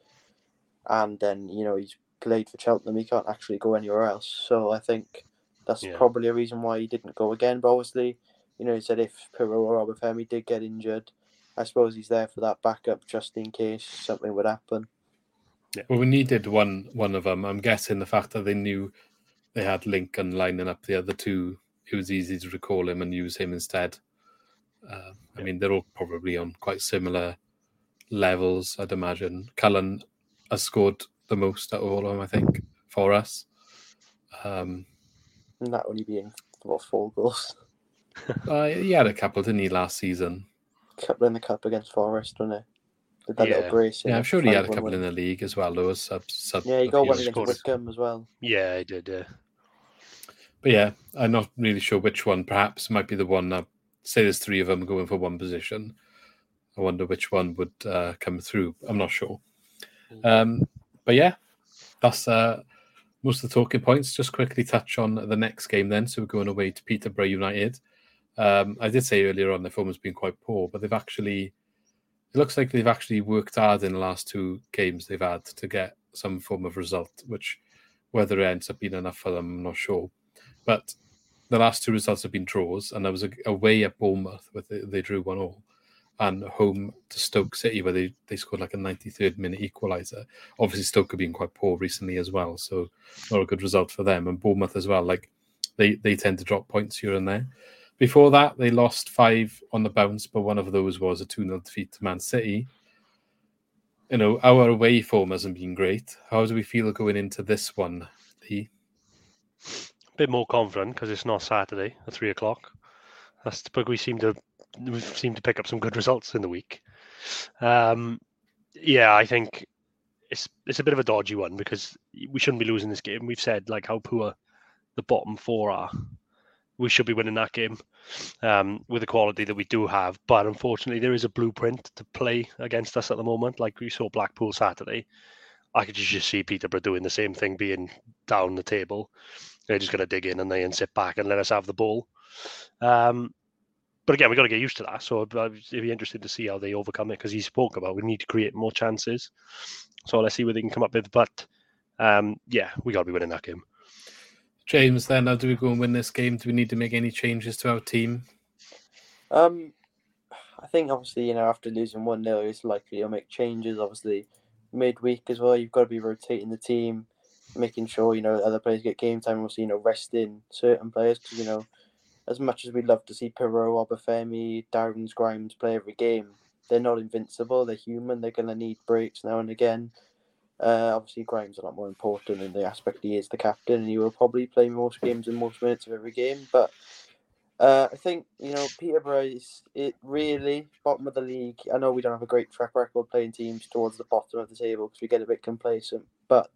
and then you know he's played for Cheltenham, he can't actually go anywhere else. So I think that's Yeah. probably a reason why he didn't go again. But obviously, you know, he said if Piroe or Obafemi did get injured, I suppose he's there for that backup just in case something would happen. Well, we needed one one of them. I'm guessing the fact that they knew they had Lincoln lining up the other two, it was easy to recall him and use him instead. Uh, I mean, they're all probably on quite similar levels, I'd imagine. Cullen has scored the most out of all of them, I think, for us. Um, And that only being what four goals, uh, he had a couple, didn't he, last season? couple in the cup against Forest, wasn't it? With that Yeah. little brace. Yeah, I'm sure he had a 5-1 couple in the league as well. There was sub, sub Yeah, he got one against. Wycombe as well. Yeah, I did. Yeah. But yeah, I'm not really sure which one. Perhaps might be the one that say there's three of them going for one position. I wonder which one would uh, come through. I'm not sure. Um, but yeah, that's uh, most of the talking points. Just quickly touch on the next game then. So we're going away to Peterborough United. Um, I did say earlier on the form has been quite poor, but they've actually it looks like they've actually worked hard in the last two games they've had to get some form of result, which whether it ends up being enough for them, I'm not sure. But the last two results have been draws, and there was a, away at Bournemouth where they, they drew one all, and home to Stoke City where they, they scored like a 93rd minute equaliser. Obviously, Stoke have been quite poor recently as well, so not a good result for them. And Bournemouth as well, like they they tend to drop points here and there. Before that, they lost five on the bounce, but one of those was a 2 0 defeat to Man City. You know, our away form hasn't been great. How do we feel going into this one, Lee? bit more confident because it's not Saturday at three o'clock. That's but we seem to we seem to pick up some good results in the week. Um, yeah, I think it's it's a bit of a dodgy one because we shouldn't be losing this game. We've said like how poor the bottom four are. We should be winning that game um, with the quality that we do have. But unfortunately, there is a blueprint to play against us at the moment. Like we saw Blackpool Saturday, I could just see Peterborough doing the same thing, being down the table. They're just going to dig in and then sit back and let us have the ball. Um, but again, we've got to get used to that. So it'd it'd be interesting to see how they overcome it because he spoke about we need to create more chances. So let's see what they can come up with. But um, yeah, we got to be winning that game. James, then, how do we go and win this game? Do we need to make any changes to our team? Um, I think obviously you know after losing one 0 it's likely you'll make changes. Obviously, midweek as well, you've got to be rotating the team, making sure you know other players get game time. Obviously, you know resting certain players because you know as much as we'd love to see Piroe, Obafemi, Darren's Grimes play every game, they're not invincible. They're human. They're gonna need breaks now and again. Uh, obviously, Grimes a lot more important in the aspect he is the captain, and he will probably play most games and most minutes of every game. But uh, I think you know Peterborough is it really bottom of the league. I know we don't have a great track record playing teams towards the bottom of the table because we get a bit complacent. But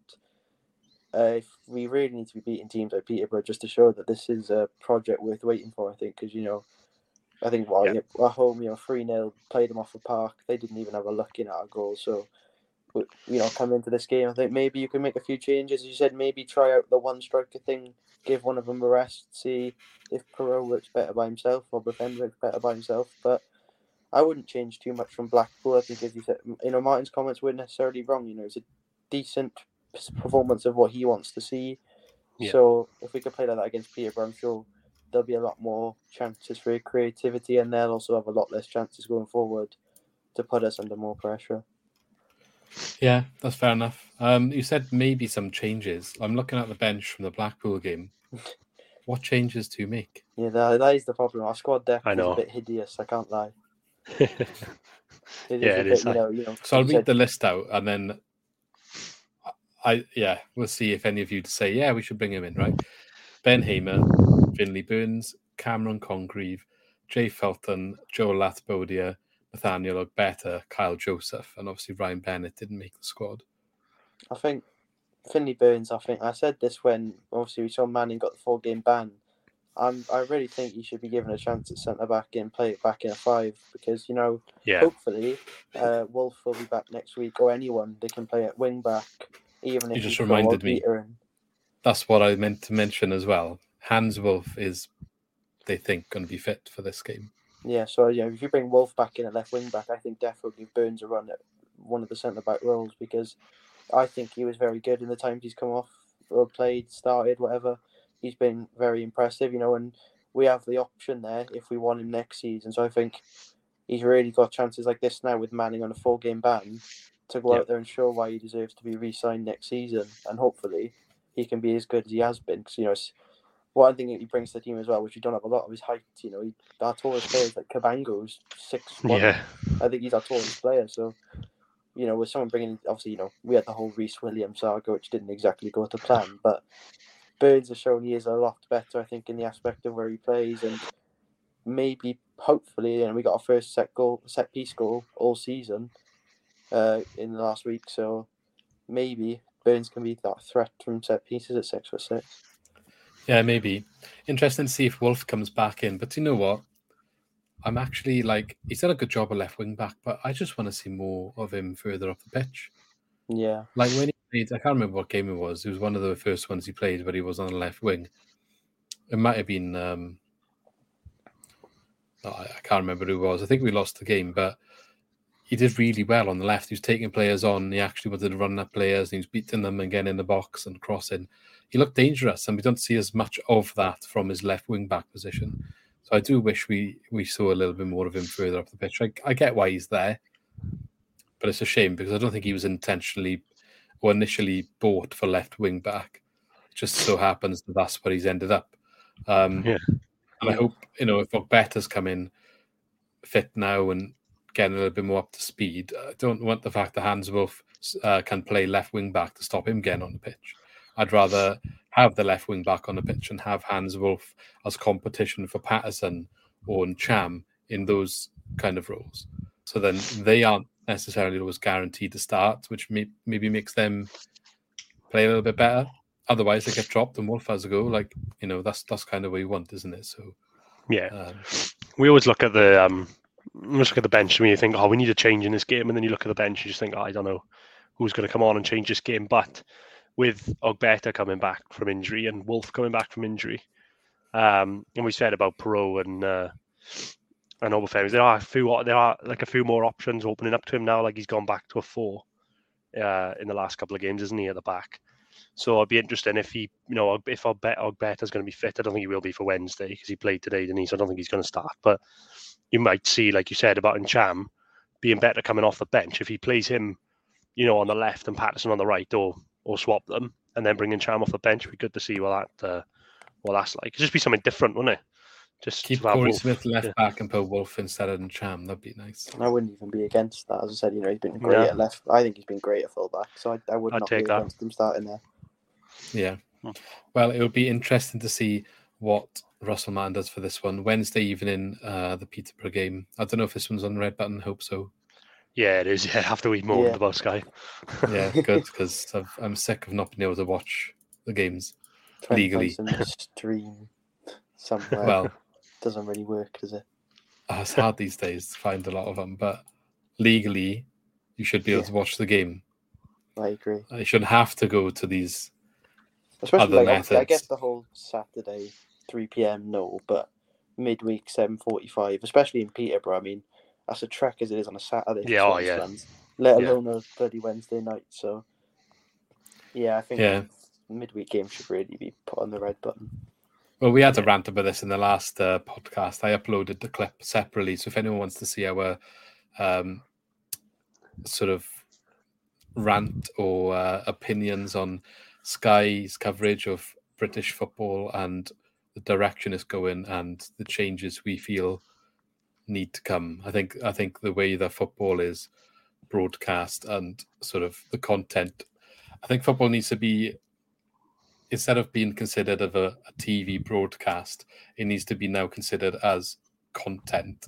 uh, if we really need to be beating teams like Peterborough just to show that this is a project worth waiting for, I think because you know. I think while Yeah. at home, you know, three 0 played them off the park. They didn't even have a look in at our goal. So, you know, come into this game, I think maybe you can make a few changes. As you said, maybe try out the one striker thing, give one of them a rest, see if Piroe works better by himself or Buffen works better by himself. But I wouldn't change too much from Blackpool. I think, as you said, you know, Martin's comments weren't necessarily wrong. You know, it's a decent performance of what he wants to see. Yeah. So if we could play like that against Peterborough, I'm sure there'll be a lot more chances for creativity, and they'll also have a lot less chances going forward to put us under more pressure. Yeah, that's fair enough. Um, you said maybe some changes. I'm looking at the bench from the Blackpool game. What changes do you make? Yeah, that, that is the problem. Our squad depth I is a bit hideous. I can't lie. It is Yeah, a it bit, is, You know, you know, So I'll read said- the list out and then I yeah, we'll see if any of you say, yeah, we should bring him in, right? Ben Hamer, Finley Burns, Cameron Congreve, Jay Fulton, Joe Latibeaudiere, Nathanael Ogbeta, Kyle Joseph, and obviously Ryan Bennett didn't make the squad. I think Finley Burns. I think I said this when obviously we saw Manning got the four game ban. I'm, I really think he should be given a chance at centre back and play it back in a five because you know Yeah, hopefully uh, Wolf will be back next week or anyone they can play at wing back even if You just reminded me. Ogbeta that's what I meant to mention as well. Hans Wolf is, they think, going to be fit for this game. Yeah, so yeah, if you bring Wolf back in at left wing back, I think definitely Burns a run at one of the centre back roles because I think he was very good in the times he's come off or played, started, whatever. He's been very impressive, you know, and we have the option there if we want him next season. So I think he's really got chances like this now with Manning on a four game ban to go Yeah. out there and show why he deserves to be re signed next season. And hopefully he can be as good as he has been. Because, you know, it's, one thing that he brings to the team as well, which we don't have a lot of, his height. You know, he, our tallest players like Cabango's six one. Yeah, I think he's our tallest player. So, you know, with someone bringing, obviously, you know, we had the whole Rhys Williams saga, which didn't exactly go to plan, but Burns has shown he is a lot better, I think, in the aspect of where he plays, and maybe, hopefully, and we got our first set goal, set piece goal all season, uh, in the last week. So maybe Burns can be that threat from set pieces at six foot six. Yeah, maybe. Interesting to see if Wolf comes back in. But you know what? I'm actually like, he's done a good job at left wing back, but I just want to see more of him further up the pitch. Yeah, Like when he played, I can't remember what game it was. It was one of the first ones he played, but he was on the left wing. It might have been, um, I I can't remember who it was. I think we lost the game, but he did really well on the left. He was taking players on. He actually wanted to run at players. And he was beating them and getting in the box and crossing. He looked dangerous, and we don't see as much of that from his left wing back position. So I do wish we we saw a little bit more of him further up the pitch. I, I get why he's there, but it's a shame because I don't think he was intentionally or initially bought for left wing back. It just so happens that that's where he's ended up. Um, Yeah. And I hope you know if Ogbeta's come in fit now and getting a little bit more up to speed. I don't want the fact that Hannes Wolf uh, can play left wing back to stop him getting on the pitch. I'd rather have the left wing back on the pitch and have Hannes Wolf as competition for Paterson or Cham in those kind of roles. So then they aren't necessarily always guaranteed to start, which may, maybe makes them play a little bit better. Otherwise, they get dropped and Wolf has a go. Like you know, that's that's kind of what you want, isn't it? So yeah. um, We always look at the um, always look at the bench and you think, oh, we need a change in this game, and then you look at the bench and you just think, oh, I don't know who's going to come on and change this game. But with Ogbeta coming back from injury and Wolf coming back from injury, um, and we said about Piroe and uh, and Obafemi, there are a few there are like a few more options opening up to him now. Like he's gone back to a four uh, in the last couple of games, isn't he, at the back? So it'd be interesting if he, you know, if Ogbe- is going to be fit. I don't think he will be for Wednesday because he played today, didn't he? So I don't think he's going to start. But you might see, like you said about Ntcham, being better coming off the bench if he plays him, you know, on the left and Paterson on the right, or or swap them and then bringing Cham off the bench. It'd be good to see what that uh, what that's like. It'd just be something different, wouldn't it? Just keep to Korey Wolf. Smith left yeah. back and put Wolf instead of Cham. That'd be nice. I wouldn't even be against that. As I said, you know, he's been great Yeah. at left. I think he's been great at fullback, so I, I would I'd not be that. against him starting there. Yeah. Hmm. Well, it would be interesting to see what Russell Martin does for this one. Wednesday evening, uh, the Peterborough game. I don't know if this one's on red button. Hope so. Yeah, it is. Yeah, after we moaned Yeah. about Sky. Yeah, good because I'm sick of not being able to watch the games. Trying Legally. stream somewhere Well, doesn't really work, does it? uh, it's hard these days to find a lot of them, but legally, you should be able Yeah. to watch the game. I agree. You shouldn't have to go to these. Especially Other like obviously, I guess the whole Saturday three PM no, but midweek seven forty five, especially in Peterborough. I mean, that's a trek as it is on a Saturday. Yeah, oh, yeah. fans, let Yeah. alone a bloody Wednesday night. So yeah, I think Yeah. midweek game should really be put on the red button. Well, we had a rant about this in the last uh, podcast. I uploaded the clip separately, so if anyone wants to see our um, sort of rant or uh, opinions on Sky's coverage of British football and the direction it's going and the changes we feel need to come. I think I think the way that football is broadcast and sort of the content, I think football needs to be instead of being considered of a, a TV broadcast, it needs to be now considered as content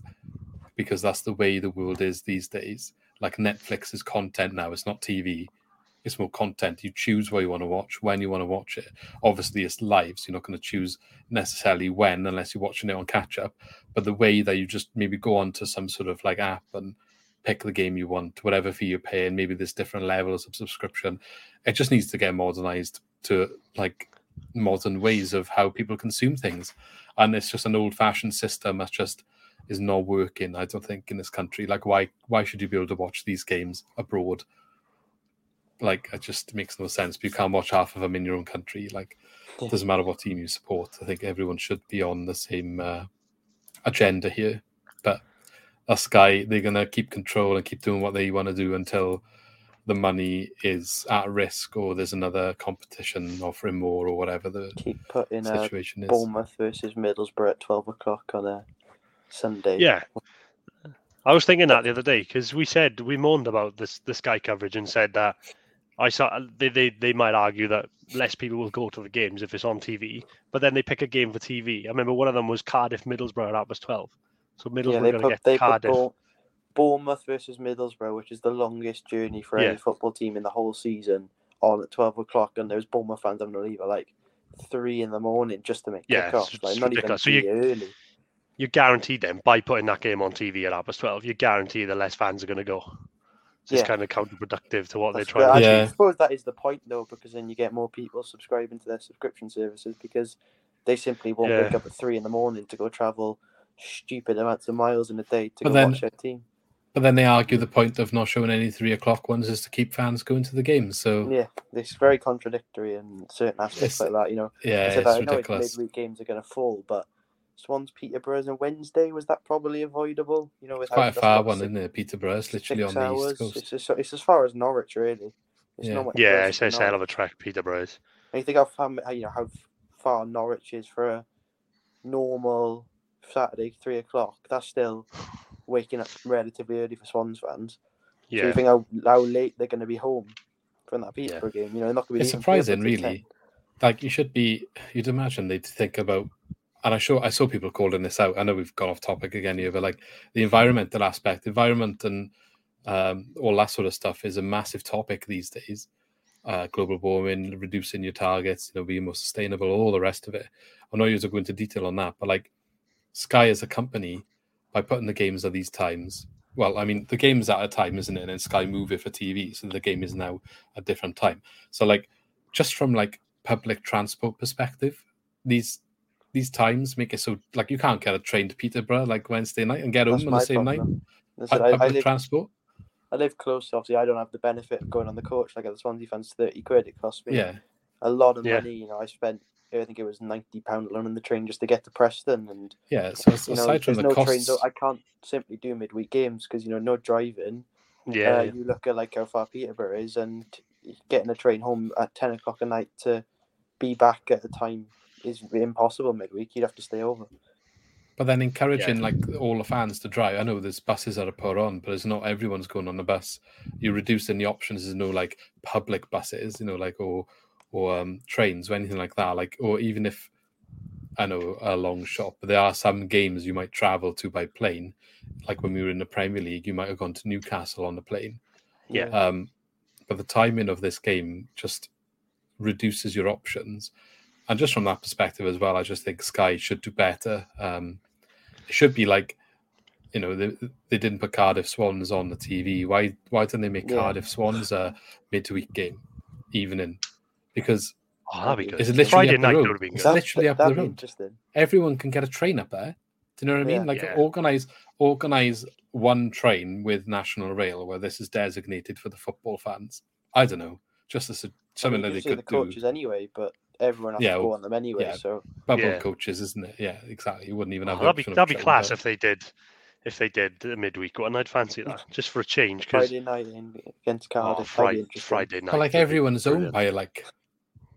because that's the way the world is these days. Like Netflix is content now, it's not TV. It's more content. You choose where you want to watch, when you want to watch it. Obviously, it's live, so you're not going to choose necessarily when unless you're watching it on catch up. But the way that you just maybe go onto some sort of like app and pick the game you want, whatever fee you're paying, maybe there's different levels of subscription. It just needs to get modernized to like modern ways of how people consume things, and it's just an old-fashioned system that just is not working. I don't think in this country. Like, why why should you be able to watch these games abroad? Like, it just makes no sense. But you can't watch half of them in your own country. Like, it doesn't matter what team you support. I think everyone should be on the same uh, agenda here. But us guy, they're gonna keep control and keep doing what they want to do until the money is at risk or there's another competition offering more or whatever the Keep putting uh, situation is. Bournemouth versus Middlesbrough at 12 o'clock on a Sunday. Yeah. I was thinking that the other day because we said we moaned about this the Sky coverage and said that I saw they, they they might argue that less people will go to the games if it's on TV, but then they pick a game for TV. I remember one of them was Cardiff Middlesbrough, and that was twelve. So Middlesbrough Yeah, they going put, to get they Cardiff. Bour- Bournemouth versus Middlesbrough, which is the longest journey for Yeah. any football team in the whole season, on at 12 o'clock. And there's Bournemouth fans having to leave at like three in the morning just to make Yeah, kick off. it's- Like, not even. So you- early. You're guaranteed then by putting that game on TV at past twelve. You're guaranteed that less fans are going to go. It's Yeah. kind of counterproductive to what That's- they're trying to do. Yeah. I suppose that is the point, though, because then you get more people subscribing to their subscription services because they simply won't wake up at three in the morning to go travel stupid amounts of miles in a day to But go then- watch their team. But then they argue the point of not showing any three o'clock ones is to keep fans going to the games. So Yeah, it's very contradictory in certain It's- aspects like that. You know, yeah, I said it's that I know it's ridiculous. midweek games are going to fall, but Swans Peterborough's on Wednesday was that probably avoidable? You know, It's quite a far that's one, what, isn't it? Peterborough, it's literally on the hours. east coast. It's, just, it's as far as Norwich, really. It's Yeah. not Yeah, it's, to it's a hell of Norwich. a trek, Peterborough. And you think how far, how, you know, how far Norwich is for a normal Saturday, three o'clock. That's still waking up relatively early for Swans fans. So Yeah. you think how, how late they're going to be home from that Peterborough game? You know, they're not going to be. It's surprising, really. Like you should be, you'd imagine they'd think about, and I saw I saw people calling this out. I know we've gone off topic again here, but like the environmental aspect, environment and um, all that sort of stuff is a massive topic these days. Uh, global warming, reducing your targets, you know, being more sustainable, all the rest of it. I know you to go into detail on that, but like Sky as a company, by putting the games at these times, well, I mean, the game's at a time, isn't it? And then Sky move it for TV, so the game is now a different time. So, like, just from like public transport perspective, these these times make it so like you can't get a train to Peterborough like Wednesday night and get That's home on the same night. problem. I, Pu- I, I Public live transport, I live close. Obviously, I don't have the benefit of going on the coach. Like at the Swansea fans, thirty quid. It cost me yeah, a lot of Yeah. money. You know, I spent. I think it was ninety pound alone on the train just to get to Preston, and yeah. So it's- you know, aside from there's the no costs, trains. I can't simply do midweek games because you know no driving. Yeah. uh, you look at like how far Peterborough is, and getting a train home at ten o'clock at night to be back at the time is impossible midweek. You'd have to stay over. But then encouraging like all the fans to drive. I know there's buses that are put on, but it's not everyone's going on the bus. You're reducing the options. There's no like public buses, you know, like or or um, trains or anything like that. Like or even if I know a long shot, but there are some games you might travel to by plane. Like when we were in the Premier League, you might have gone to Newcastle on the plane. Yeah. Um, but the timing of this game just reduces your options. And just from that perspective as well, I just think Sky should do better. Um, it should be like, you know, they, they didn't put Cardiff Swans on the TV. Why why didn't they make Yeah. Cardiff Swans a midweek game, evening? Because Oh, that'd be good. It's literally Friday up the night road. would have been It's good. literally up the that'd be road. interesting. everyone can get a train up there. Do you know what I mean? Yeah. Like Yeah. organize organize one train with National Rail where this is designated for the football fans. I don't know, just as a, I something mean, that they usually could the do. coaches anyway, but everyone has Yeah, to go well, on them anyway. yeah. So Bubble Yeah. coaches, isn't it? Yeah, exactly. You wouldn't even Oh, have. the that'd be that'd be class but- if they did, if they did a midweek one. I'd fancy that just for a change because Friday night against oh, Cardiff, that'd Friday. Friday night. But like everyone's owned by like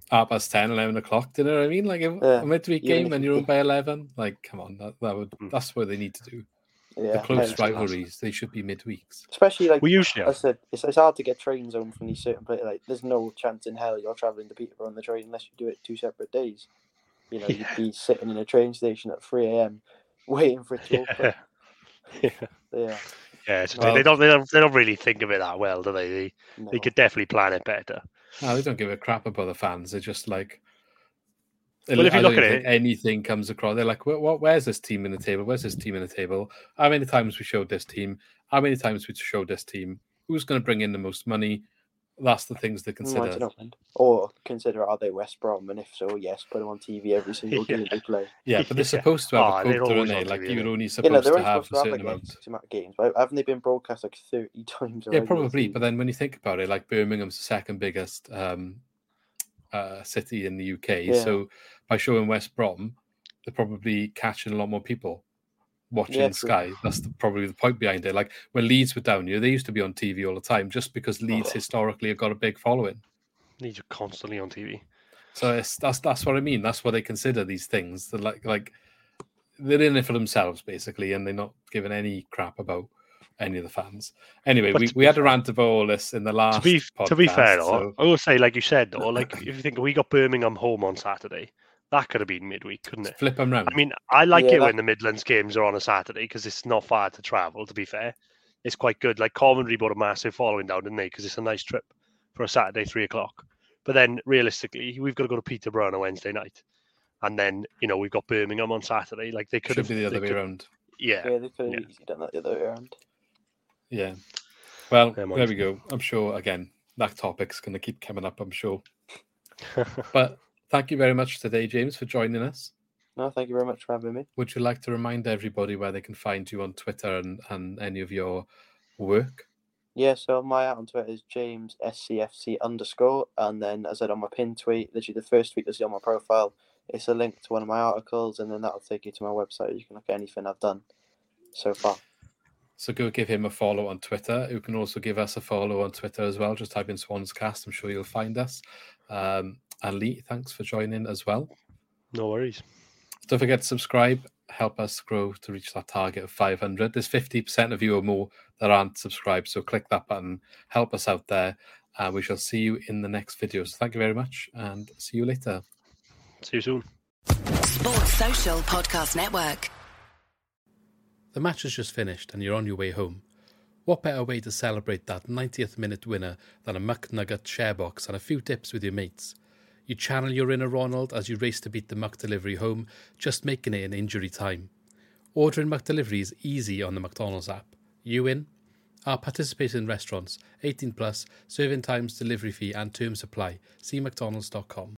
half past 10, 11 o'clock. Do you know what I mean? Like if, Yeah, a midweek even game and you're owned by eleven, like come on, that, that would Mm. that's what they need to do. Yeah, the close and right- rivalries, they should be midweeks. especially like We usually I said, it's, it's hard to get trains home from these certain places. Like, there's no chance in hell you're traveling to Peterborough on the train unless you do it two separate days. You know, Yeah. you'd be sitting in a train station at 3 a.m. waiting for it to open. Yeah, Yeah, yeah. So Well- they don't, they don't, they don't really think of it that well, do they? They, no. they could definitely plan it better. No, they don't give a crap about the fans. They're just like. Well, if you I look at it- anything comes across. They're like, "Where- what, "Where's this team in the table? Where's this team in the table? How many times we showed this team? How many times we showed this team? Who's going to bring in the most money? that's the things to Mm, consider. don't know, man. Or consider are they West Brom, and if so, yes, put them on TV every single game they play. Yeah, but they're supposed to have Oh, a they're quota, always aren't they? Like TV, you're aren't only You know, supposed they're to only have a supposed to have certain like amount. X amount of games, but haven't they been broadcast like thirty times? Yeah, probably. But then when you think about it, like Birmingham's the second biggest um, uh, city in the UK. Yeah. So by showing West Brom, they're probably catching a lot more people watching Yeah, true. Sky. That's the, probably the point behind it. Like when Leeds were down here, they used to be on TV all the time just because Leeds historically have got a big following. Leeds are constantly on TV. So it's, that's that's what I mean. That's what they consider these things. They're like like they're in it for themselves basically, and they're not giving any crap about any of the fans. Anyway, But we, we had a rant about all this in the last. to be to be fair podcast, though, so- I will say, like you said though, like if you think we got Birmingham home on Saturday, that could have been midweek, couldn't it? flip them round. I mean, I like Yeah, it that- when the Midlands games are on a Saturday because it's not far to travel. To be fair, it's quite good. Like Coventry bought a massive following down, didn't they? Because it's a nice trip for a Saturday three o'clock. But then realistically, we've got to go to Peterborough on a Wednesday night, and then you know we've got Birmingham on Saturday. Like they could should have be the other way could- around. Yeah, yeah, they could have yeah. easily done that the other way around. Yeah. Well, there we go. I'm sure again that topic's going to keep coming up. I'm sure. but thank you very much today, James, for joining us. No, thank you very much for having me. Would you like to remind everybody where they can find you on Twitter and, and any of your work? Yeah, so my out on Twitter is James SCFC underscore, and then as I said on my pin tweet, literally the first tweet that's on my profile, it's a link to one of my articles, and then that'll take you to my website. You can look at anything I've done so far. So go give him a follow on Twitter. You can also give us a follow on Twitter as well. Just type in Swans Cast. I'm sure you'll find us. Um, and Lee, thanks for joining as well. no worries. Don't forget to subscribe. Help us grow to reach that target of 500. There's 50% of you or more that aren't subscribed. So click that button. Help us out there. And we shall see you in the next video. So thank you very much and see you later. See you soon. Sports Social Podcast Network. The match has just finished and you're on your way home. What better way to celebrate that 90th minute winner than a McNugget share box and a few dips with your mates? You channel your inner Ronald as you race to beat the McDelivery home, just making it in injury time. Ordering McDelivery is easy on the McDonald's app. You in? Our participating restaurants, 18 plus, serving times, delivery fee, and term supply. See McDonald's.com.